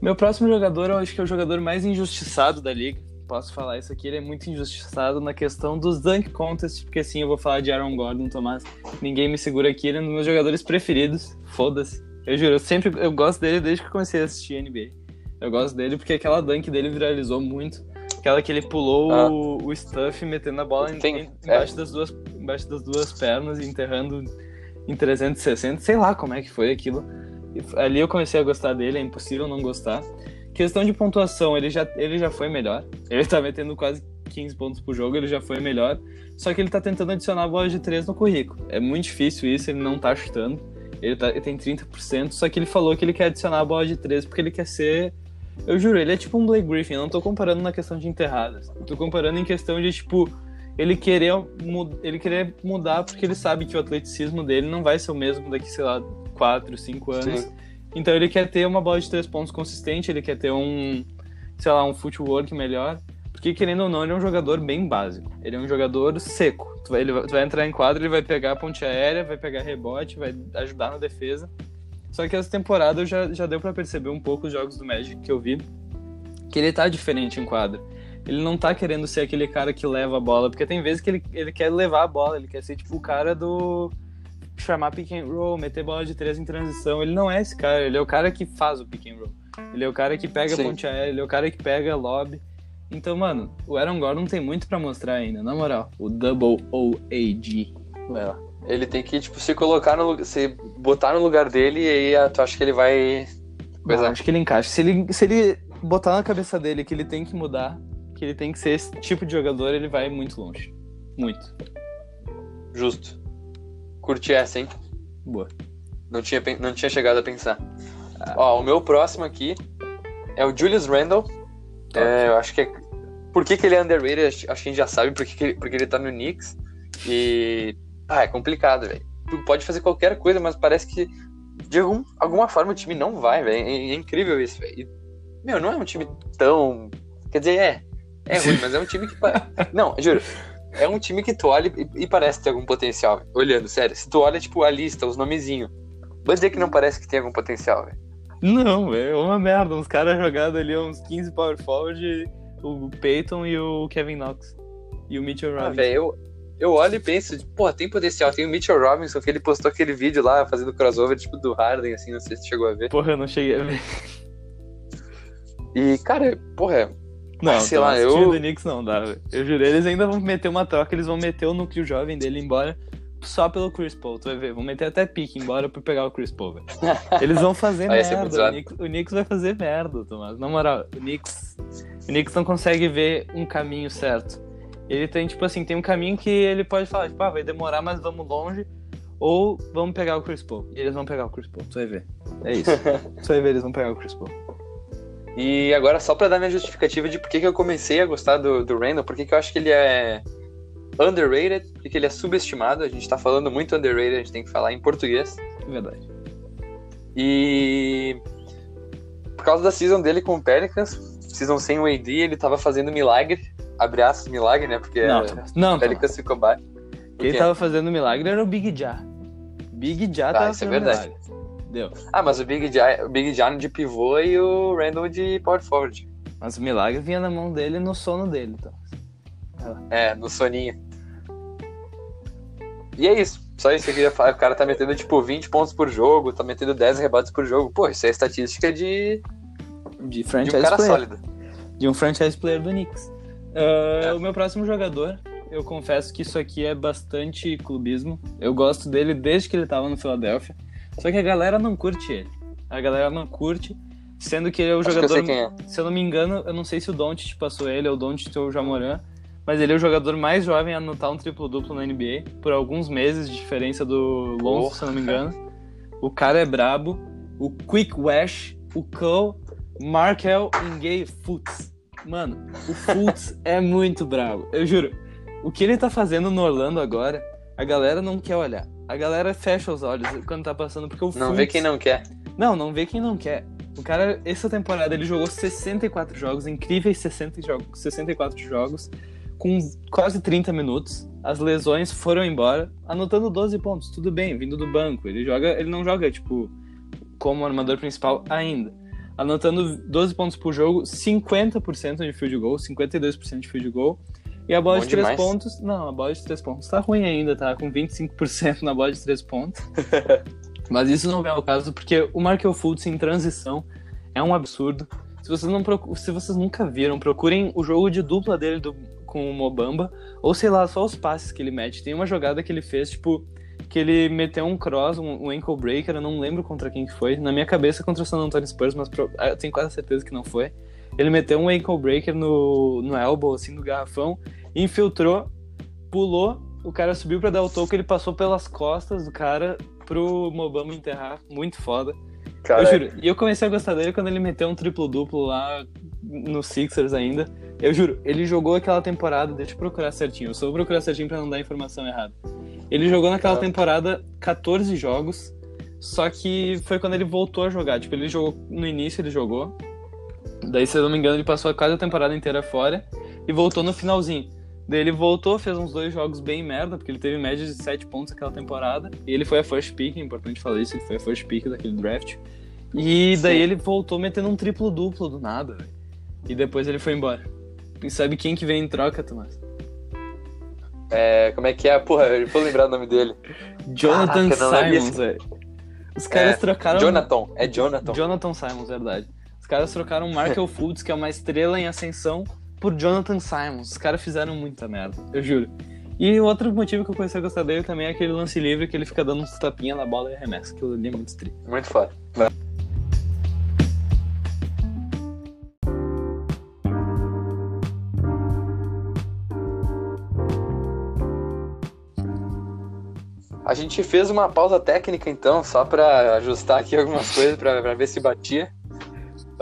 Meu próximo jogador, eu acho que é o jogador mais injustiçado da liga. Posso falar isso aqui, ele é muito injustiçado na questão dos dunk contests, porque assim, eu vou falar de Aaron Gordon, Tomás. Ninguém me segura aqui, ele é um dos meus jogadores preferidos. Foda-se. Eu juro, eu sempre eu gosto dele desde que comecei a assistir NBA. Eu gosto dele porque aquela dunk dele viralizou muito. Aquela que ele pulou ah. o, o stuff metendo a bola em, embaixo, é. das duas, embaixo das duas pernas e enterrando em 360. Sei lá como é que foi aquilo. Ali eu comecei a gostar dele, é impossível não gostar. Questão de pontuação, ele já, ele já foi melhor. Ele tá metendo quase 15 pontos por jogo, ele já foi melhor. Só que ele tá tentando adicionar bola de 3 no currículo. É muito difícil isso, ele não tá chutando. Ele, tá, ele tem 30%, só que ele falou que ele quer adicionar a bola de 3 porque ele quer ser eu juro, ele é tipo um Blake Griffin. Eu não tô comparando na questão de enterradas. Eu tô comparando em questão de, tipo, ele querer, ele querer mudar porque ele sabe que o atleticismo dele não vai ser o mesmo daqui, sei lá, 4, 5 anos. Sim. Então ele quer ter uma bola de três pontos consistente, ele quer ter um, sei lá, um footwork melhor. Porque, querendo ou não, ele é um jogador bem básico. Ele é um jogador seco. Tu vai, ele tu vai entrar em quadro, ele vai pegar a ponte aérea, vai pegar rebote, vai ajudar na defesa. Só que essa temporada já, já deu para perceber um pouco os jogos do Magic que eu vi, que ele tá diferente em quadra. Ele não tá querendo ser aquele cara que leva a bola, porque tem vezes que ele, ele quer levar a bola, ele quer ser tipo o cara do chamar pick and roll, meter bola de três em transição. Ele não é esse cara, ele é o cara que faz o pick and roll. Ele é o cara que pega Sim. ponte aérea, ele é o cara que pega lobby. Então, mano, o Aaron Gordon tem muito para mostrar ainda, na moral. O Double OAG. Vai lá. Ele tem que, tipo, se colocar no. se botar no lugar dele e aí tu acha que ele vai. Coisa... Não, acho que ele encaixa. Se ele, se ele botar na cabeça dele que ele tem que mudar, que ele tem que ser esse tipo de jogador, ele vai muito longe. Muito. Justo. Curti essa, hein? Boa. Não tinha, não tinha chegado a pensar. Ah. Ó, o meu próximo aqui é o Julius Randle. É, eu acho que é. Por que, que ele é underrated? Acho que a gente já sabe por que, que ele, porque ele tá no Knicks. E ah, é complicado, velho. Tu pode fazer qualquer coisa, mas parece que de algum, alguma forma o time não vai, velho. É, é, incrível isso, velho. Meu, não é um time tão. Quer dizer, é. É ruim, mas é um time que. não, juro. É um time que tu olha e, e parece ter algum potencial, véio. olhando, sério. Se tu olha, tipo, a lista, os nomezinhos, vai dizer que não parece que tem algum potencial, velho. Não, velho, é uma merda. Uns caras jogados ali, uns 15 power forward, o Peyton e o Kevin Knox. E o Mitchell Robinson. Ah, velho, eu, eu olho e penso, pô, tem potencial. Tem o Mitchell Robinson, que ele postou aquele vídeo lá fazendo crossover, tipo, do Harden, assim, não sei se chegou a ver. Porra, eu não cheguei a ver. E, cara, porra. Não, sei lá, eu. do Knicks não dá, velho. Eu jurei, eles ainda vão meter uma troca, eles vão meter o núcleo jovem dele embora só pelo Chris Paul, tu vai ver. Vão meter até pique embora pra pegar o Chris Paul, velho. Eles vão fazer merda. O Knicks, o Knicks, vai fazer merda, Tomás. Na moral, o Knicks, o Knicks não consegue ver um caminho certo. Ele tem, tipo assim, tem um caminho que ele pode falar, tipo, ah, vai demorar, mas vamos longe. Ou vamos pegar o Chris Paul. E eles vão pegar o Chris Paul, tu vai ver. É isso. tu vai ver, eles vão pegar o Chris Paul. E agora, só pra dar minha justificativa de por que, que eu comecei a gostar do, do Randall, por que, que eu acho que ele é underrated, porque ele é subestimado. A gente tá falando muito underrated, a gente tem que falar em português. Verdade. E por causa da season dele com o Pelicans, season sem o AD, ele tava fazendo milagre, abre aspas, milagre, né? Porque Não, não, o Pelicans ficou baixo. Quem tava fazendo milagre era o Big Ja. Big Ja Ah, tava isso é verdade. milagre. Ah, mas o Big Ja, o Big de pivô e o Randall de power forward. Mas o milagre vinha na mão dele no sono dele, então. É, no soninho. E é isso. Só isso que eu queria falar. O cara tá metendo, tipo, 20 pontos por jogo, tá metendo 10 rebotes por jogo. Pô, isso é estatística de, De de franchise um cara player. sólido. De um franchise player do Knicks. Ah, O meu próximo jogador, eu confesso que isso aqui é bastante clubismo. Eu gosto dele desde que ele tava no Philadelphia. Só que a galera não curte ele. A galera não curte, sendo que ele é o Acho eu jogador. quem é. Se eu não me engano, eu não sei se o Doncic passou ele ou o Doncic ou o Jamoran, mas ele é o jogador mais jovem a anotar um triplo-duplo na NBA, por alguns meses de diferença do Lonzo, se eu não me engano. O cara é brabo. O Quick Wash, o Cole, Markel e Gay Fultz. Mano, o Fultz é muito brabo, eu juro. O que ele tá fazendo no Orlando agora, a galera não quer olhar. A galera fecha os olhos quando tá passando, porque o Não vê quem não quer. Não, não vê quem não quer. O cara, essa temporada, ele jogou 64 jogos, incríveis 60 jogos, 64 jogos, com quase 30 minutos. As lesões foram embora, anotando 12 pontos. Tudo bem, vindo do banco. Ele joga, ele não joga, tipo, como armador principal ainda. Anotando 12 pontos por jogo, 50% de field goal, 52% de field goal. E a bola Bom de 3 demais. pontos. Não, a bola de 3 pontos tá ruim ainda, tá? Com 25% na bola de 3 pontos. Mas isso não é o caso, porque o Markel Fultz em transição é um absurdo. Se vocês, não se vocês nunca viram, procurem o jogo de dupla dele do- com o Mobamba, ou sei lá, só os passes que ele mete. Tem uma jogada que ele fez, tipo, que ele meteu um cross, um, um ankle breaker, eu não lembro contra quem que foi. Na minha cabeça contra o San Antonio Spurs, mas pro- eu tenho quase certeza que não foi. Ele meteu um ankle breaker no, no elbow, assim, no garrafão, infiltrou, pulou, o cara subiu pra dar o toque, ele passou pelas costas do cara pro Mobamba enterrar, muito foda. Cara, Eu juro. E eu comecei a gostar dele quando ele meteu um triplo-duplo lá no Sixers ainda. Eu juro, ele jogou aquela temporada, deixa eu procurar certinho, eu só vou procurar certinho pra não dar informação errada. Ele jogou naquela temporada 14 jogos, só que foi quando ele voltou a jogar. Tipo, ele jogou, no início ele jogou, daí se eu não me engano ele passou quase a temporada inteira fora e voltou no finalzinho. Daí ele voltou, fez uns dois jogos bem merda, porque ele teve média de 7 pontos aquela temporada. E ele foi a first pick, é importante falar isso, ele foi a first pick daquele draft. E daí Sim. ele voltou metendo um triplo duplo do nada, velho. E depois ele foi embora. E sabe quem que veio em troca, Tomás? é, como é que é? Porra, eu vou lembrar o nome dele. Jonathan Caraca, Simons, velho. Os caras É, trocaram. Jonathan, é Jonathan. Jonathan Simons, verdade. Os caras trocaram Markel Fultz, que é uma estrela em ascensão, por Jonathan Simons. Os caras fizeram muita merda, eu juro. E outro motivo que eu comecei a gostar dele também é aquele lance livre que ele fica dando uns tapinha na bola e arremessa. Aquilo ali é muito estranho. Muito foda. A gente fez uma pausa técnica então, só pra ajustar aqui algumas coisas pra ver se batia.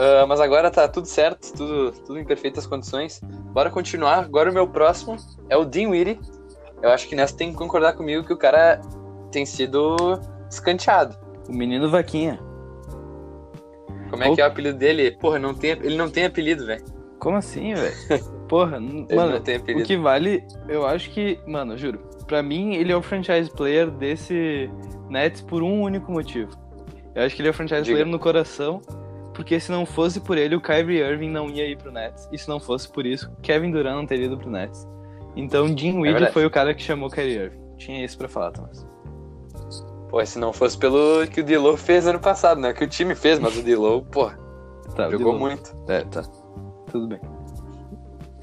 Ah, mas agora tá tudo certo, tudo, tudo em perfeitas condições. Bora continuar. Agora o meu próximo é o Dean Weedy. Eu acho que nessa tem que concordar comigo que o cara tem sido escanteado. O menino Vaquinha. Como é que é o apelido dele? Porra, não tem, ele não tem apelido, velho. Como assim, velho? Porra, mano, não tem o apelido. que vale, eu acho que, mano, juro, pra mim ele é o franchise player desse Nets por um único motivo. Eu acho que ele é o franchise Diga. player no coração, porque se não fosse por ele, o Kyrie Irving não ia ir pro Nets, e se não fosse por isso, Kevin Durant não teria ido pro Nets. Então, Dean Weedy verdade. foi o cara que chamou o Kyrie Irving. Tinha isso pra falar, Thomas. Pô, se não fosse pelo que o D'Lo fez ano passado, né? Que o time fez, mas o D'Lo, porra, Tá, jogou muito. É, tá. Tudo bem.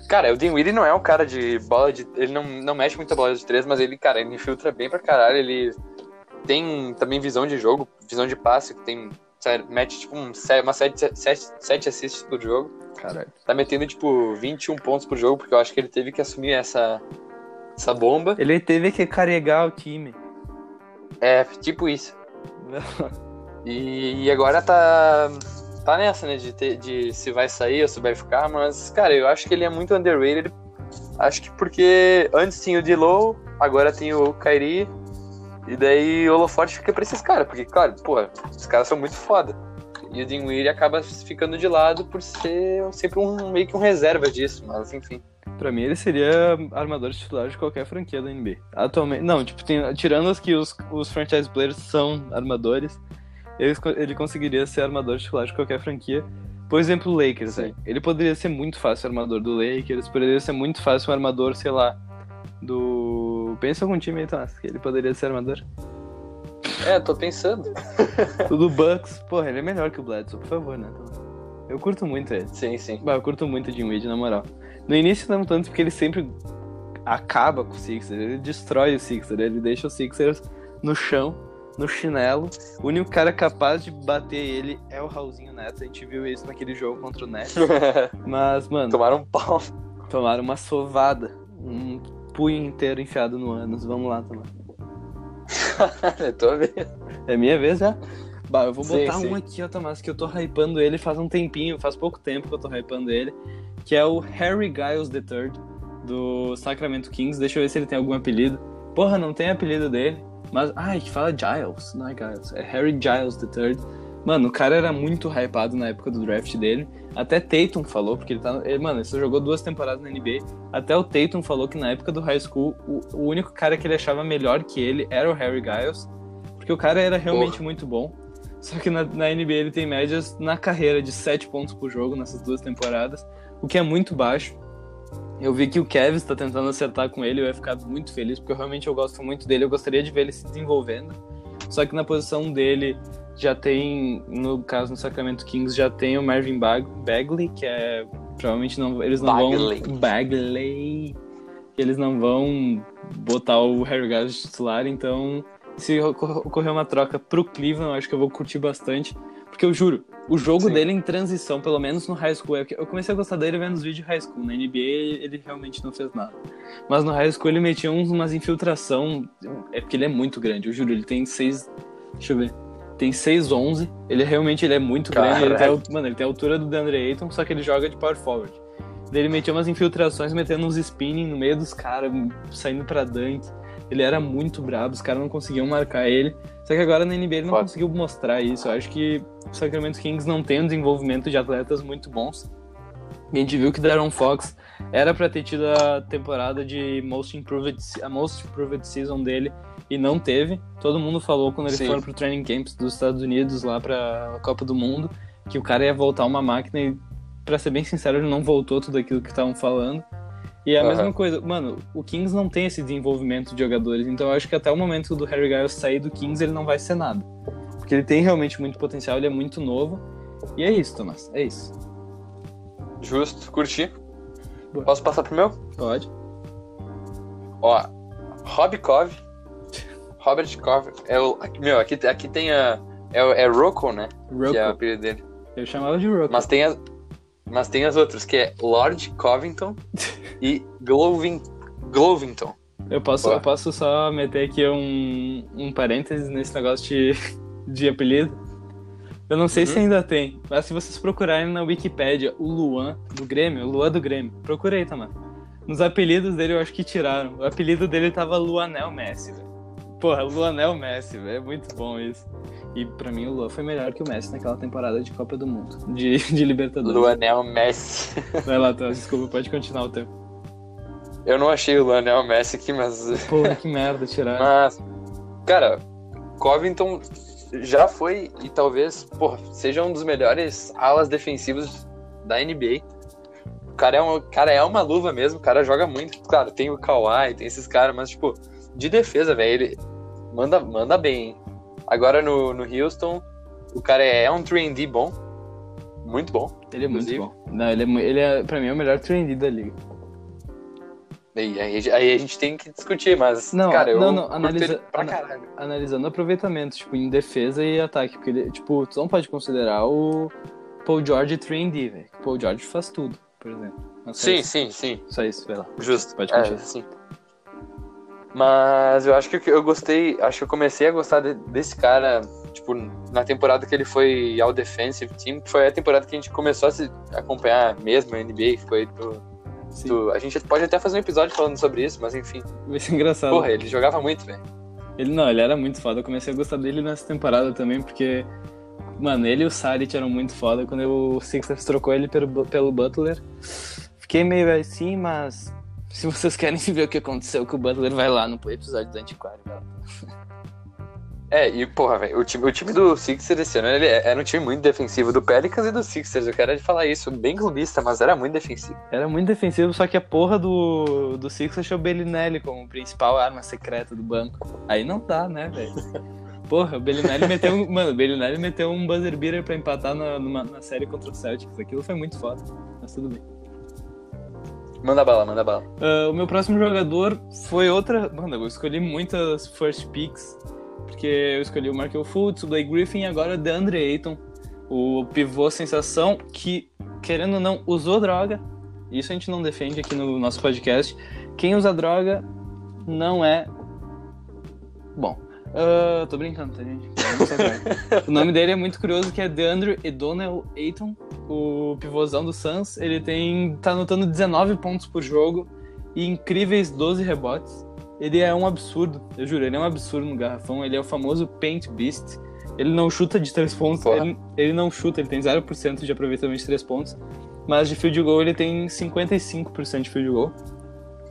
Cara, o Dinwiddie não é um cara de bola de... Ele não, não mexe muita bola de três, mas ele, cara, ele infiltra bem pra caralho. Ele tem também visão de jogo, visão de passe, que tem... sério, Mete, tipo, um, uma sete, sete, sete assists por jogo. Caralho. Tá metendo, tipo, 21 pontos por jogo, porque eu acho que ele teve que assumir essa, essa bomba. Ele teve que carregar o time. É, tipo isso. E, e agora tá, tá nessa, né? De, ter- de se vai sair ou se vai ficar, mas, cara, eu acho que ele é muito underrated. Acho que porque antes tinha o D'Lo, agora tem o Kyrie. E daí o holofote fica pra esses caras, porque, claro, pô, os caras são muito foda. E o Dinwiddie acaba ficando de lado por ser sempre um meio que um reserva disso, mas enfim. Pra mim, ele seria armador titular de qualquer franquia da NBA. Atualmente. Não, tipo, tem, tirando as que os, os franchise players são armadores, ele, ele conseguiria ser armador titular de qualquer franquia. Por exemplo, o Lakers, né? Ele poderia ser muito fácil armador do Lakers, poderia ser muito fácil um armador, sei lá, do. Pensa algum time aí, Tomás, que ele poderia ser armador. É, tô pensando. o do Bucks, porra, ele é melhor que o Bledsoe, por favor, né? Eu curto muito ele. Sim, sim. Bah, eu curto muito o Jim Wade, na moral. No início não tanto, porque ele sempre acaba com o Sixers, ele destrói o Sixers, ele deixa o Sixers no chão, no chinelo. O único cara capaz de bater ele é o Raulzinho Neto, a gente viu isso naquele jogo contra o Nets. Mas, mano... Tomaram um pau. Tomaram uma sovada, um punho inteiro enfiado no ânus. Vamos lá, tomar. é tua vez. É minha vez já? Bah, eu vou botar Sim, sim. um aqui, ó, Tomás, que eu tô hypando ele faz um tempinho, faz pouco tempo que eu tô hypando ele, que é o Harry Giles III, do Sacramento Kings. Deixa eu ver se ele tem algum apelido. Porra, não tem apelido dele. Mas, ai, que fala Giles, não é Giles, é Harry Giles III. Mano, o cara era muito hypado na época do draft dele. Até Tatum falou, porque ele tá. Ele, mano, ele só jogou duas temporadas na NBA. Até o Tatum falou que na época do high school, o, o único cara que ele achava melhor que ele era o Harry Giles. Porque o cara era realmente Porra. muito bom. Só que na, na NBA ele tem médias na carreira de 7 pontos por jogo nessas duas temporadas, o que é muito baixo. Eu vi que o Kevin está tentando acertar com ele, eu ia ficar muito feliz, porque eu realmente eu gosto muito dele, eu gostaria de ver ele se desenvolvendo. Só que na posição dele já tem, no caso no Sacramento Kings, já tem o Marvin Bag Bagley, que é provavelmente não eles não Bagley. vão Bagley. Eles não vão botar o Harry Giles titular, então se ocor- ocorrer uma troca pro Cleveland, eu acho que eu vou curtir bastante. Porque eu juro, o jogo Sim. dele em transição, pelo menos no high school, é eu comecei a gostar dele vendo os vídeos de high school. Na NBA ele realmente não fez nada. Mas no high school ele metia uns, umas infiltração. É porque ele é muito grande, eu juro, ele tem 6. Deixa eu ver. Tem 6'11. Ele é, realmente ele é muito grande. Ele tem, mano, ele tem a altura do DeAndre Ayton, só que ele joga de power forward. Daí ele metia umas infiltrações, metendo uns spinning no meio dos caras, saindo pra dunk. Ele era muito brabo, os caras não conseguiam marcar ele. Só que agora na NBA ele não Foda. conseguiu mostrar isso. Eu acho que o Sacramento Kings não tem um desenvolvimento de atletas muito bons. A gente viu que Darren Fox era pra ter tido a temporada de Most Improved, a Most Improved Season dele e não teve. Todo mundo falou quando ele Sim. foi pro training camps dos Estados Unidos lá pra Copa do Mundo que o cara ia voltar uma máquina e, pra ser bem sincero, ele não voltou tudo aquilo que estavam falando. E é a Aham. mesma coisa, mano, o Kings não tem esse desenvolvimento de jogadores, então eu acho que até o momento do Harry Giles sair do Kings ele não vai ser nada. Porque ele tem realmente muito potencial, ele é muito novo. E é isso, Thomas, é isso. Justo, curti. Boa. Posso passar pro meu? Pode. Ó, Rob Cove. Robert Cove. É o, meu, aqui, aqui tem a. É, é Rocco, né? Rocco. Que é o apelido dele. Eu chamava de Rocco. Mas tem as, mas tem as outras, que é Lord Covington e Glovin, Glovington. Eu posso, eu posso só meter aqui um, um parênteses nesse negócio de, de apelido. Eu não sei Uhum. se ainda tem, mas se vocês procurarem na Wikipédia o Luan do Grêmio, o Luan do Grêmio, procurei, Tamar. Nos apelidos dele eu acho que tiraram. O apelido dele tava Luanel Messi, velho. Porra, Luanel Messi, velho. É muito bom isso. E pra mim o Luan foi melhor que o Messi naquela temporada de Copa do Mundo, de, de Libertadores. Luanel Messi. Vai lá, Thomas, desculpa, pode continuar o tempo. Eu não achei o Luanel Messi aqui, mas. Porra, que merda, tiraram. Mas. Cara, Covington já foi e talvez, porra, seja um dos melhores alas defensivos da NBA. O cara é, um, cara é uma luva mesmo, o cara joga muito. Claro, tem o Kawhi, tem esses caras, mas, tipo, de defesa, velho, ele manda, manda bem. hein? Agora no, no Houston, o cara é, é um 3D bom. Muito bom. Ele é muito Inclusive. bom. Não, ele é, ele é, pra mim, é o melhor trendy da liga. E aí, aí a gente tem que discutir, mas, Não, cara, eu não, não, curto analisa- ana-. Analisando aproveitamento, tipo, em defesa e ataque. Porque, ele, tipo, tu não pode considerar o Paul George trendy, velho. O Paul George faz tudo, por exemplo. Não, Sim, isso. sim, sim. Só isso, vai lá. Justo. Pode é, continuar. sim. Mas eu acho que eu gostei, acho que eu comecei a gostar de- desse cara, tipo, na temporada que ele foi ao defensive team, que foi a temporada que a gente começou a se acompanhar mesmo a NBA, que foi do, Sim. do- a gente pode até fazer um episódio falando sobre isso, mas enfim. Vai ser engraçado. Porra, ele jogava muito, velho. Ele não, ele era muito foda. Eu comecei a gostar dele nessa temporada também, porque, mano, ele e o Saric eram muito foda. Quando o Sixers trocou ele pelo, pelo Butler, fiquei meio assim, mas se vocês querem ver o que aconteceu com o Butler, vai lá no episódio do Antiquário. É, e porra, velho, o time, o time do Sixers esse ano ele é, era um time muito defensivo do Pelicans e do Sixers. Eu quero falar isso, bem clubista, mas era muito defensivo. Era muito defensivo, só que a porra do, do Sixers achou o Bellinelli como principal arma secreta do banco. Aí não dá, né, velho? Porra, o Bellinelli meteu um. Mano, o Bellinelli meteu um buzzer beater pra empatar na, numa, na série contra o Celtics. Aquilo foi muito foda, mas tudo bem. Manda bala, manda bala. Uh, o meu próximo jogador foi outra. Mano, eu escolhi muitas first picks porque eu escolhi o Markel Fultz, o Blake Griffin e agora DeAndre Ayton, o pivô sensação que, querendo ou não, usou droga. Isso a gente não defende aqui no nosso podcast. Quem usa droga não é bom. Uh, tô brincando, tá, gente? o nome dele é muito curioso, que é DeAndre Edonel Ayton, o pivôzão do Suns. Ele tem tá anotando 19 pontos por jogo e incríveis 12 rebotes. Ele é um absurdo, eu juro, ele é um absurdo no garrafão. Ele é o famoso Paint Beast. Ele não chuta de três pontos, ele, ele, não chuta, ele tem 0% de aproveitamento de três pontos. Mas de field goal ele tem 55% de field goal.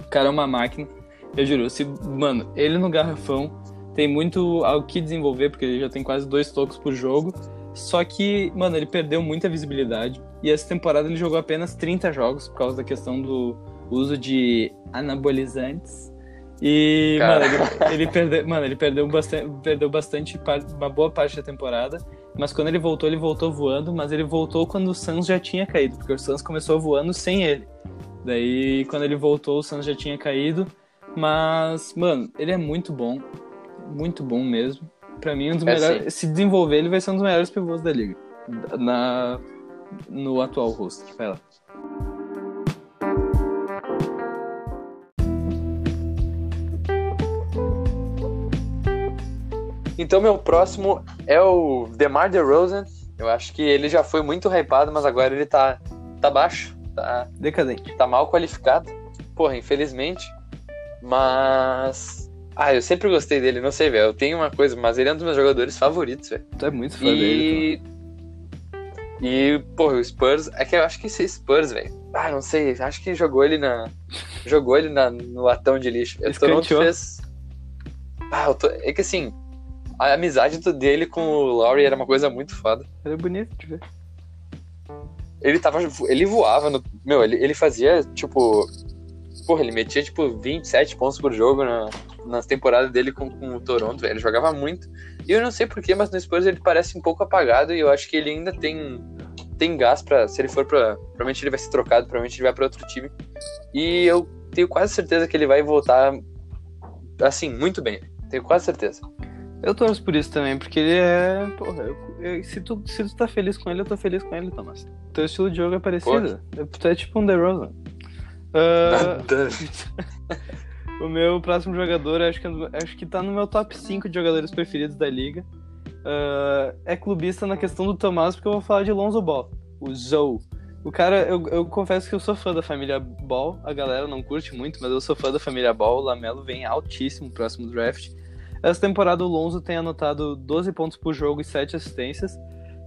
O cara é uma máquina. Eu juro, se, mano, ele no garrafão tem muito ao que desenvolver, porque ele já tem quase dois tocos por jogo. Só que, mano, ele perdeu muita visibilidade. E essa temporada ele jogou apenas 30 jogos por causa da questão do uso de anabolizantes. E, mano ele, ele, perdeu, mano, ele perdeu bastante, perdeu bastante, uma boa parte da temporada. Mas quando ele voltou, ele voltou voando, mas ele voltou quando o Suns já tinha caído, porque o Suns começou voando sem ele. Daí, quando ele voltou, o Suns já tinha caído. Mas, mano, ele é muito bom. Muito bom mesmo. Pra mim, um dos é melhores. Sim. Se desenvolver, ele vai ser um dos melhores pivôs da liga. Na, no atual roster. Vai lá. Então, meu próximo é o DeMar DeRozan. Eu acho que ele já foi muito hypado, mas agora ele tá, tá baixo. Tá decadente. Tá mal qualificado. Porra, infelizmente. Mas. Ah, eu sempre gostei dele, não sei, velho. Eu tenho uma coisa, mas ele é um dos meus jogadores favoritos, velho. Tu é muito fã e... dele. E, porra, o Spurs. É que eu acho que esse Spurs, velho. Ah, não sei. Acho que jogou ele na. jogou ele na, no latão de lixo. O Toronto fez. Ah, tô... é que assim, a amizade dele com o Laurie era uma coisa muito foda. Era bonito de ver. Ele tava. Ele voava no. Meu, ele, ele fazia, tipo. Porra, ele metia, tipo, 27 pontos por jogo na, nas temporadas dele com, com o Toronto, velho. Ele jogava muito. E eu não sei porquê, mas no Spurs ele parece um pouco apagado e eu acho que ele ainda tem, tem gás para Se ele for pra. Provavelmente ele vai ser trocado, provavelmente ele vai para outro time. E eu tenho quase certeza que ele vai voltar, assim, muito bem. Tenho quase certeza. Eu torço por isso também, porque ele é. Porra, eu, eu, se, tu, se tu tá feliz com ele, eu tô feliz com ele, Thomas. Teu estilo de jogo é parecido. Tu é tipo um The Uh, o meu próximo jogador, acho que, acho que tá no meu top 5 de jogadores preferidos da liga. Uh, é clubista na questão do Tomás, porque eu vou falar de Lonzo Ball, o Zou. O cara, eu, eu confesso que eu sou fã da família Ball, a galera não curte muito, mas eu sou fã da família Ball. O Lamelo vem altíssimo no próximo draft. Essa temporada o Lonzo tem anotado 12 pontos por jogo e 7 assistências.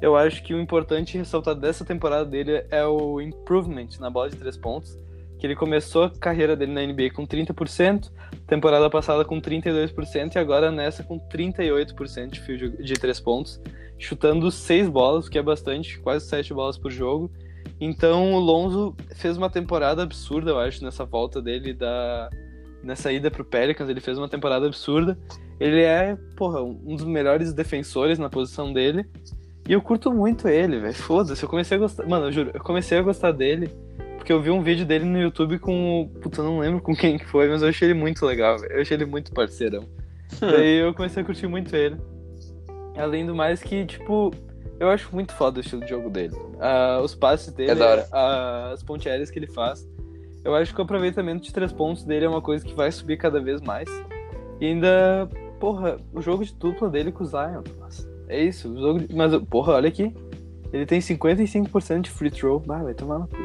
Eu acho que o importante ressaltar dessa temporada dele é o improvement na bola de 3 pontos, que ele começou a carreira dele na NBA com 30%, temporada passada com 32% e agora nessa com 38% de field de 3 pontos, chutando 6 bolas, que é bastante, quase 7 bolas por jogo. Então o Lonzo fez uma temporada absurda, eu acho, nessa volta dele da nessa ida pro Pelicans, ele fez uma temporada absurda. Ele é, porra, um dos melhores defensores na posição dele. E eu curto muito ele, velho. Foda-se, eu comecei a gostar. Mano, eu juro, eu comecei a gostar dele porque eu vi um vídeo dele no YouTube com. Puta, eu não lembro com quem que foi, mas eu achei ele muito legal, velho. Eu achei ele muito parceirão. Daí eu comecei a curtir muito ele. Além do mais que, tipo, eu acho muito foda o estilo de jogo dele. Uh, os passes dele, é uh, as ponte aéreas que ele faz. Eu acho que o aproveitamento de três pontos dele é uma coisa que vai subir cada vez mais. E ainda Porra, o jogo de dupla dele com o Zion, nossa. É isso, o jogo de... Mas, porra, olha aqui. Ele tem 55% de free throw. Bah, vai tomar no cu.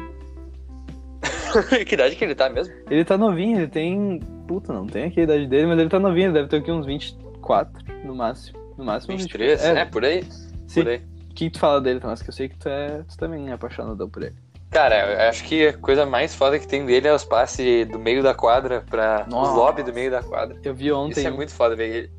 que idade que ele tá mesmo? Ele tá novinho, ele tem. Puta, não tem aqui a idade dele, mas ele tá novinho, ele deve ter aqui uns 20, 24, no máximo. No máximo 23? É, É, por aí? sim. Por aí. O que tu fala dele, Tomás? Que eu sei que tu, é, tu também é apaixonadão por ele. Cara, eu acho que a coisa mais foda que tem dele é os passes do meio da quadra pra Nossa. os lobby do meio da quadra. Eu vi ontem. Isso é muito foda, velho. Ele,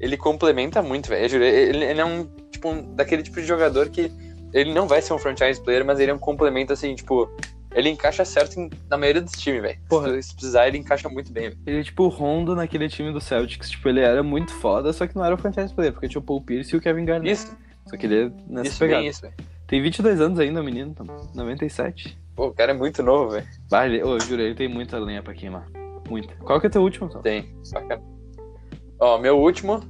ele complementa muito, velho. Eu juro, Ele, ele é um, tipo, um, daquele tipo de jogador que ele não vai ser um franchise player, mas ele é um complemento, assim, tipo... Ele encaixa certo em- na maioria dos times, velho. Se- Se precisar, ele encaixa muito bem, velho. Ele é tipo o Rondo naquele time do Celtics. Tipo, ele era muito foda, só que não era o franchise player, porque tinha o Paul Pierce e o Kevin Garnett. Isso, Só que ele é nessa isso, pegada. bem isso, velho. Tem 22 anos ainda, o menino, tá? 97. Pô, o cara é muito novo, velho. Ô, eu juro, ele tem muita lenha pra queimar. Muita. Qual que é teu último, Tom? Tem, bacana. Ó, meu último,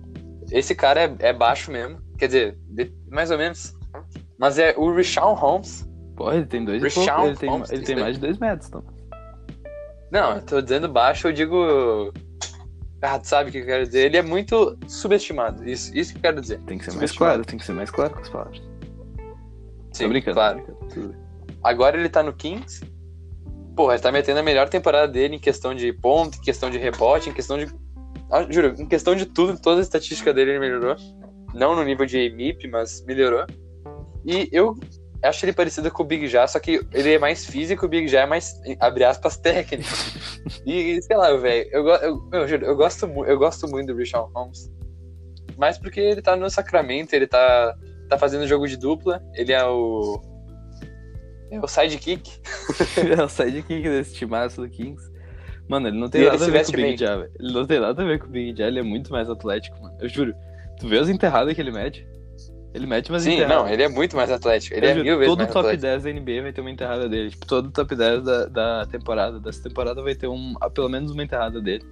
esse cara é, é baixo mesmo, quer dizer, de- mais ou menos. Mas é o Richard Holmes. Porra, ele tem dois Richard pouco. Ele tem, Holmes, ele tem mais de dois metros, Tom. Não, eu tô dizendo baixo, eu digo. Ah, tu sabe o que eu quero dizer? Ele é muito subestimado. Isso, isso que eu quero dizer. Tem que ser mais claro, tem que ser mais claro com as palavras. Sim, brincando. claro. brincando. Agora ele tá no Kings. Porra, ele tá metendo a melhor temporada dele em questão de ponto, em questão de rebote, em questão de. Ah, juro, em questão de tudo, toda a estatística dele ele melhorou. Não no nível de MIP, mas melhorou. E eu acho ele parecido com o Big Ja, só que ele é mais físico, o Big Ja é mais, abre aspas, técnico. E, sei lá, velho, eu, eu, eu, juro, eu, gosto, eu gosto muito do Richard Holmes. Mas porque ele tá no Sacramento, ele tá, tá fazendo jogo de dupla, ele é o. É o sidekick. é o sidekick desse timaço do Kings. Mano, ele não tem E nada a ver com o Big bem. Ja, velho. Ele não tem nada a ver com o Big Ja, ele é muito mais atlético, mano. Eu juro. Tu vê as enterradas que ele mete? Ele mete umas Sim, enterradas. não, ele é muito mais atlético. Ele Eu é juro, mil vezes todo top atlético. 10 da NBA vai ter uma enterrada dele. Tipo, todo top 10 da, da temporada. Dessa temporada vai ter um, pelo menos uma enterrada dele.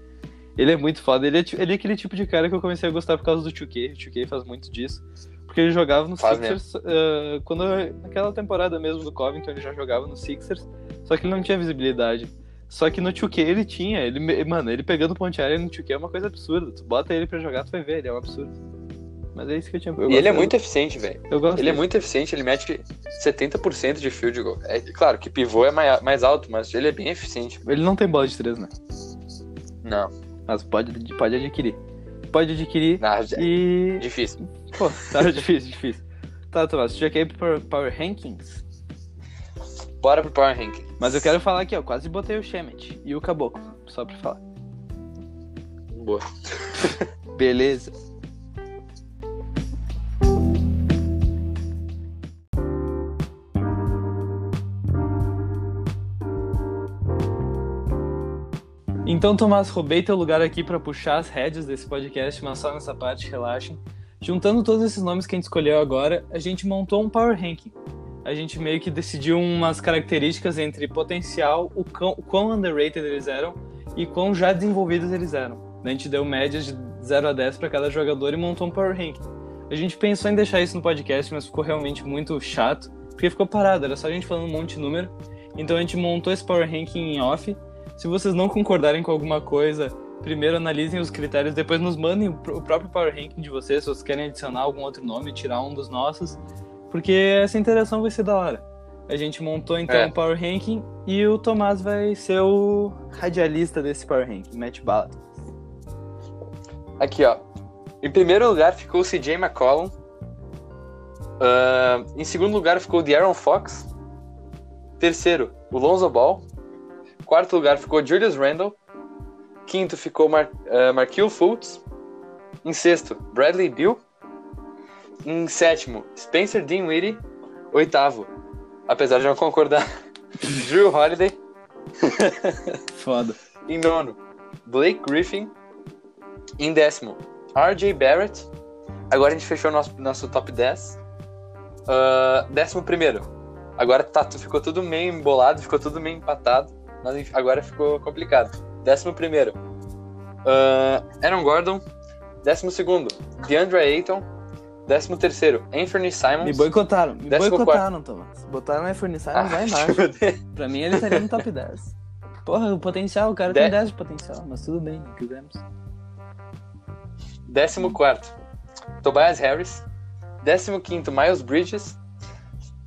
Ele é muito foda. Ele é, ele é aquele tipo de cara que eu comecei a gostar por causa do 2K. O 2K faz muito disso. Porque ele jogava no Faz Sixers. ah, quando, naquela temporada mesmo do Covington, ele já jogava no Sixers. Só que ele não tinha visibilidade. Só que no 2K ele tinha. Ele, mano, ele pegando ponte aérea no 2K é uma coisa absurda. Tu bota ele pra jogar, tu vai ver. Ele é um absurdo. Mas é isso que eu tinha. eu E ele é muito eficiente, velho. Eu gosto Ele é dele. muito eficiente, ele mete 70% de field goal. É claro que pivô é mai- mais alto, mas ele é bem eficiente. Ele não tem bola de três, né? Não, Mas pode, pode adquirir. Pode adquirir não é e. difícil. Pô, tá difícil, difícil. Tá, Tomás, já quer ir pro Power Rankings? Bora pro Power Ranking. Mas eu quero falar aqui, ó. Quase botei o Shemet e o Caboclo, só pra falar. Boa. Beleza. Então, Tomás, roubei teu lugar aqui pra puxar as rédeas desse podcast, mas só nessa parte, relaxem. Juntando todos esses nomes que a gente escolheu agora, a gente montou um Power Ranking. A gente meio que decidiu umas características entre potencial, o quão, o quão underrated eles eram e quão já desenvolvidos eles eram. A gente deu médias de 0 a 10 para cada jogador e montou um Power Ranking. A gente pensou em deixar isso no podcast, mas ficou realmente muito chato, porque ficou parado, era só a gente falando um monte de número. Então a gente montou esse Power Ranking em off. Se vocês não concordarem com alguma coisa, primeiro analisem os critérios, depois nos mandem o pr- o próprio Power Ranking de vocês, se vocês querem adicionar algum outro nome, tirar um dos nossos, porque essa interação vai ser da hora. A gente montou então É. o Power Ranking e o Tomás vai ser o radialista desse Power Ranking, Matt Ballard. Aqui, ó. Em primeiro lugar ficou o CJ McCollum. Ah, em segundo lugar ficou o De'Aaron Fox. Terceiro, o Lonzo Ball. Quarto lugar ficou o Julius Randle. Quinto ficou Mar uh, Marquil Fultz. Em sexto, Bradley Beal. Em sétimo, Spencer Dinwiddie. Oitavo, apesar de não concordar, Drew Holiday. Foda. Em nono, Blake Griffin. Em décimo, RJ Barrett. Agora a gente fechou nosso, nosso top 10. Ah, décimo primeiro. Agora tá, ficou tudo meio embolado, ficou tudo meio empatado. Mas agora ficou complicado. Décimo primeiro. ah, Aaron Gordon. Décimo segundo, DeAndre Ayton. Décimo terceiro, Anthony Simons. Me boicotaram, me Décimo boicotaram, Tomás. Botaram na Furniçar Ah, vai embaixo. Pra mim ele estaria no top 10. Porra, o potencial, o cara De- tem 10 de potencial, mas tudo bem, não quisemos. Décimo quarto, Tobias Harris. Décimo quinto, Miles Bridges.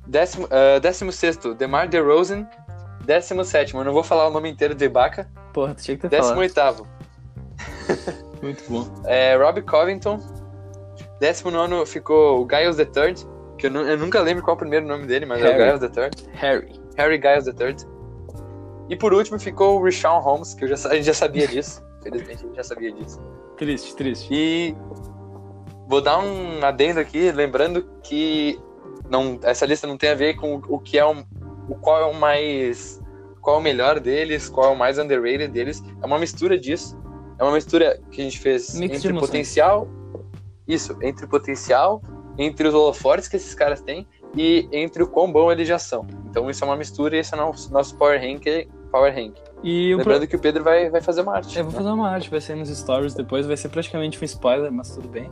Décimo, ah, décimo sexto, DeMar DeRozan. Décimo sétimo, eu não vou falar o nome inteiro de Ibaka. Porra, tinha que ter Décimo falado. oitavo. Muito bom. É, Rob Covington. Décimo nono ficou o Giles the Third, que eu, nu- eu nunca lembro qual é o primeiro nome dele, mas é Harry. o Giles the Third. Harry. Harry Giles the Third. E por último ficou o Rashawn Holmes, que eu já, a gente já sabia disso. Felizmente a gente já sabia disso. Triste, triste. E vou dar um adendo aqui, lembrando que não, essa lista não tem a ver com o que é um, o qual é o mais qual é o melhor deles, qual é o mais underrated deles. É uma mistura disso. É uma mistura que a gente fez Mix entre potencial, isso, entre potencial, entre os holofotes que esses caras têm e entre o quão bom eles já são. Então isso é uma mistura e esse é o nosso, nosso Power Rank, Power Rank. E o pro- Lembrando que o Pedro vai, vai fazer uma arte. Eu vou né? fazer uma arte, vai ser nos stories depois, vai ser praticamente um spoiler, mas tudo bem.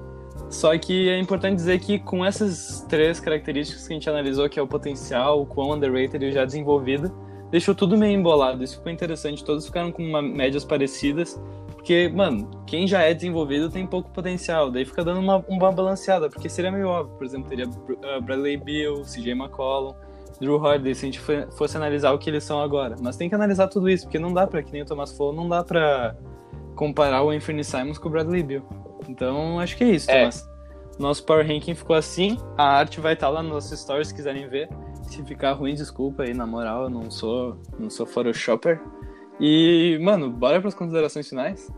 Só que é importante dizer que com essas três características que a gente analisou, que é o potencial, o quão underrated e o já desenvolvido, deixou tudo meio embolado. Isso ficou interessante, todos ficaram com uma- médias parecidas, porque, mano, quem já é desenvolvido tem pouco potencial, daí fica dando uma, uma balanceada, porque seria meio óbvio, por exemplo, teria uh, Bradley Beal, CJ McCollum, Drew Holiday, se a gente fo- fosse analisar o que eles são agora. Mas tem que analisar tudo isso, porque não dá pra, que nem o Thomas falou, não dá pra comparar o Anthony Simons com o Bradley Beal. Então, acho que é isso, É. Thomas. Nosso Power Ranking ficou assim, a arte vai estar lá nos nossos stories se quiserem ver. Se ficar ruim, desculpa aí, na moral, eu não sou, não sou photoshopper. E, mano, bora pras considerações finais?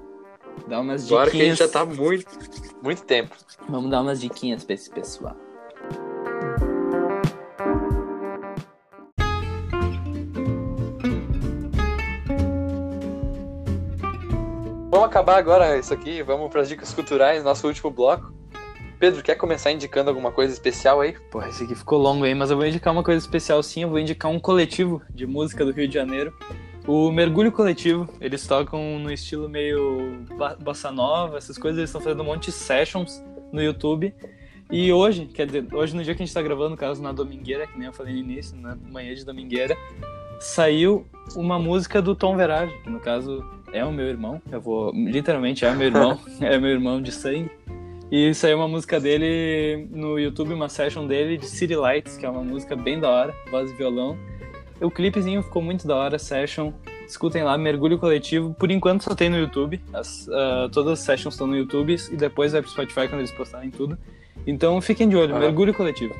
Dá umas Agora que a gente já tá muito, muito tempo. Vamos dar umas diquinhas pra esse pessoal. Vamos acabar agora isso aqui, vamos para as dicas culturais, nosso último bloco. Pedro, quer começar indicando alguma coisa especial aí? Porra, esse aqui ficou longo aí, mas eu vou indicar uma coisa especial sim, eu vou indicar um coletivo de música do Rio de Janeiro. O Mergulho Coletivo, eles tocam no estilo meio bossa nova, essas coisas, eles estão fazendo um monte de sessions no YouTube. E hoje, quer dizer, hoje no dia que a gente tá gravando, no caso na domingueira, que nem eu falei no início, na manhã de domingueira, saiu uma música do Tom Verage, que no caso é o meu irmão, eu vou, literalmente é o meu irmão, é meu irmão de sangue. E saiu uma música dele no YouTube, uma session dele de City Lights, que é uma música bem da hora, voz e violão. O clipezinho ficou muito da hora, session. Escutem lá, Mergulho Coletivo. Por enquanto só tem no YouTube. As, ah, todas as sessions estão no YouTube e depois vai pro Spotify quando eles postarem tudo. Então fiquem de olho, Aham. Mergulho Coletivo.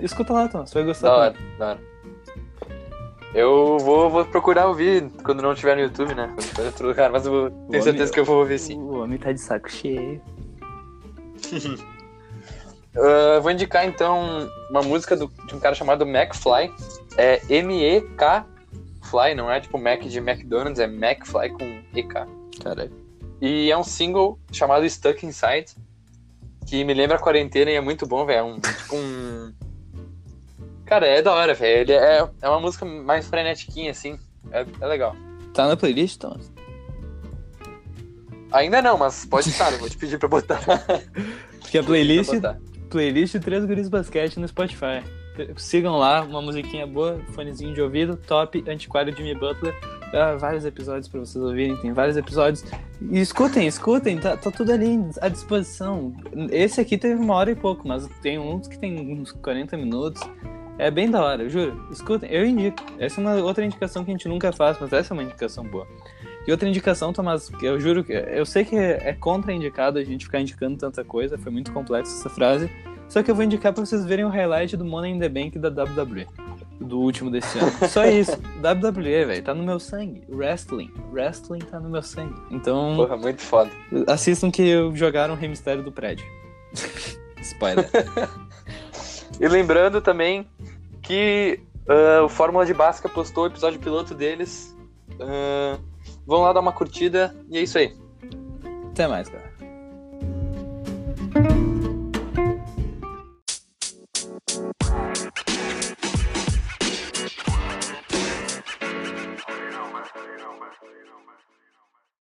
Escuta lá, Tom, você vai gostar. Da hora, da hora. Eu vou, vou procurar ouvir quando não tiver no YouTube, né? Quando tiver outro lugar, mas eu tenho homem- certeza que eu vou ouvir sim. O homem tá de saco cheio. Ah, vou indicar então uma música do- de um cara chamado McFly. É M-E-K Fly, não é tipo Mac de McDonald's, é McFly com E-K. Caralho. E é um single chamado Stuck Inside, que me lembra a quarentena e é muito bom, velho. É um, tipo um... Cara, é da hora, velho. É, é uma música mais frenetiquinha, assim. É, é legal. Tá na playlist, Tom? Ainda não, mas pode estar, eu vou te pedir pra botar. Porque a playlist, playlist Três Guris Basquete no Spotify. Sigam lá, uma musiquinha boa, fonezinho de ouvido, top, antiquário Jimmy Butler. Ah, vários episódios pra vocês ouvirem, tem vários episódios. E escutem, escutem, tá, tá tudo ali à disposição. Esse aqui teve uma hora e pouco, mas tem uns que tem uns 40 minutos. É bem da hora, eu juro. Escutem, eu indico. Essa é uma outra indicação que a gente nunca faz, mas essa é uma indicação boa. E outra indicação, Tomás, que eu juro que eu sei que é contraindicado a gente ficar indicando tanta coisa, foi muito complexa essa frase. Só que eu vou indicar pra vocês verem o highlight do Money in the Bank da WWE, do último desse ano. Só isso. WWE, velho, tá no meu sangue. Wrestling. Wrestling tá no meu sangue. Então, Porra, muito foda. assistam que jogaram o Rei Mistério do prédio. Spoiler. E lembrando também que ah, o Fórmula de Basca postou o episódio piloto deles. Ah, vão lá dar uma curtida e é isso aí. Até mais, cara.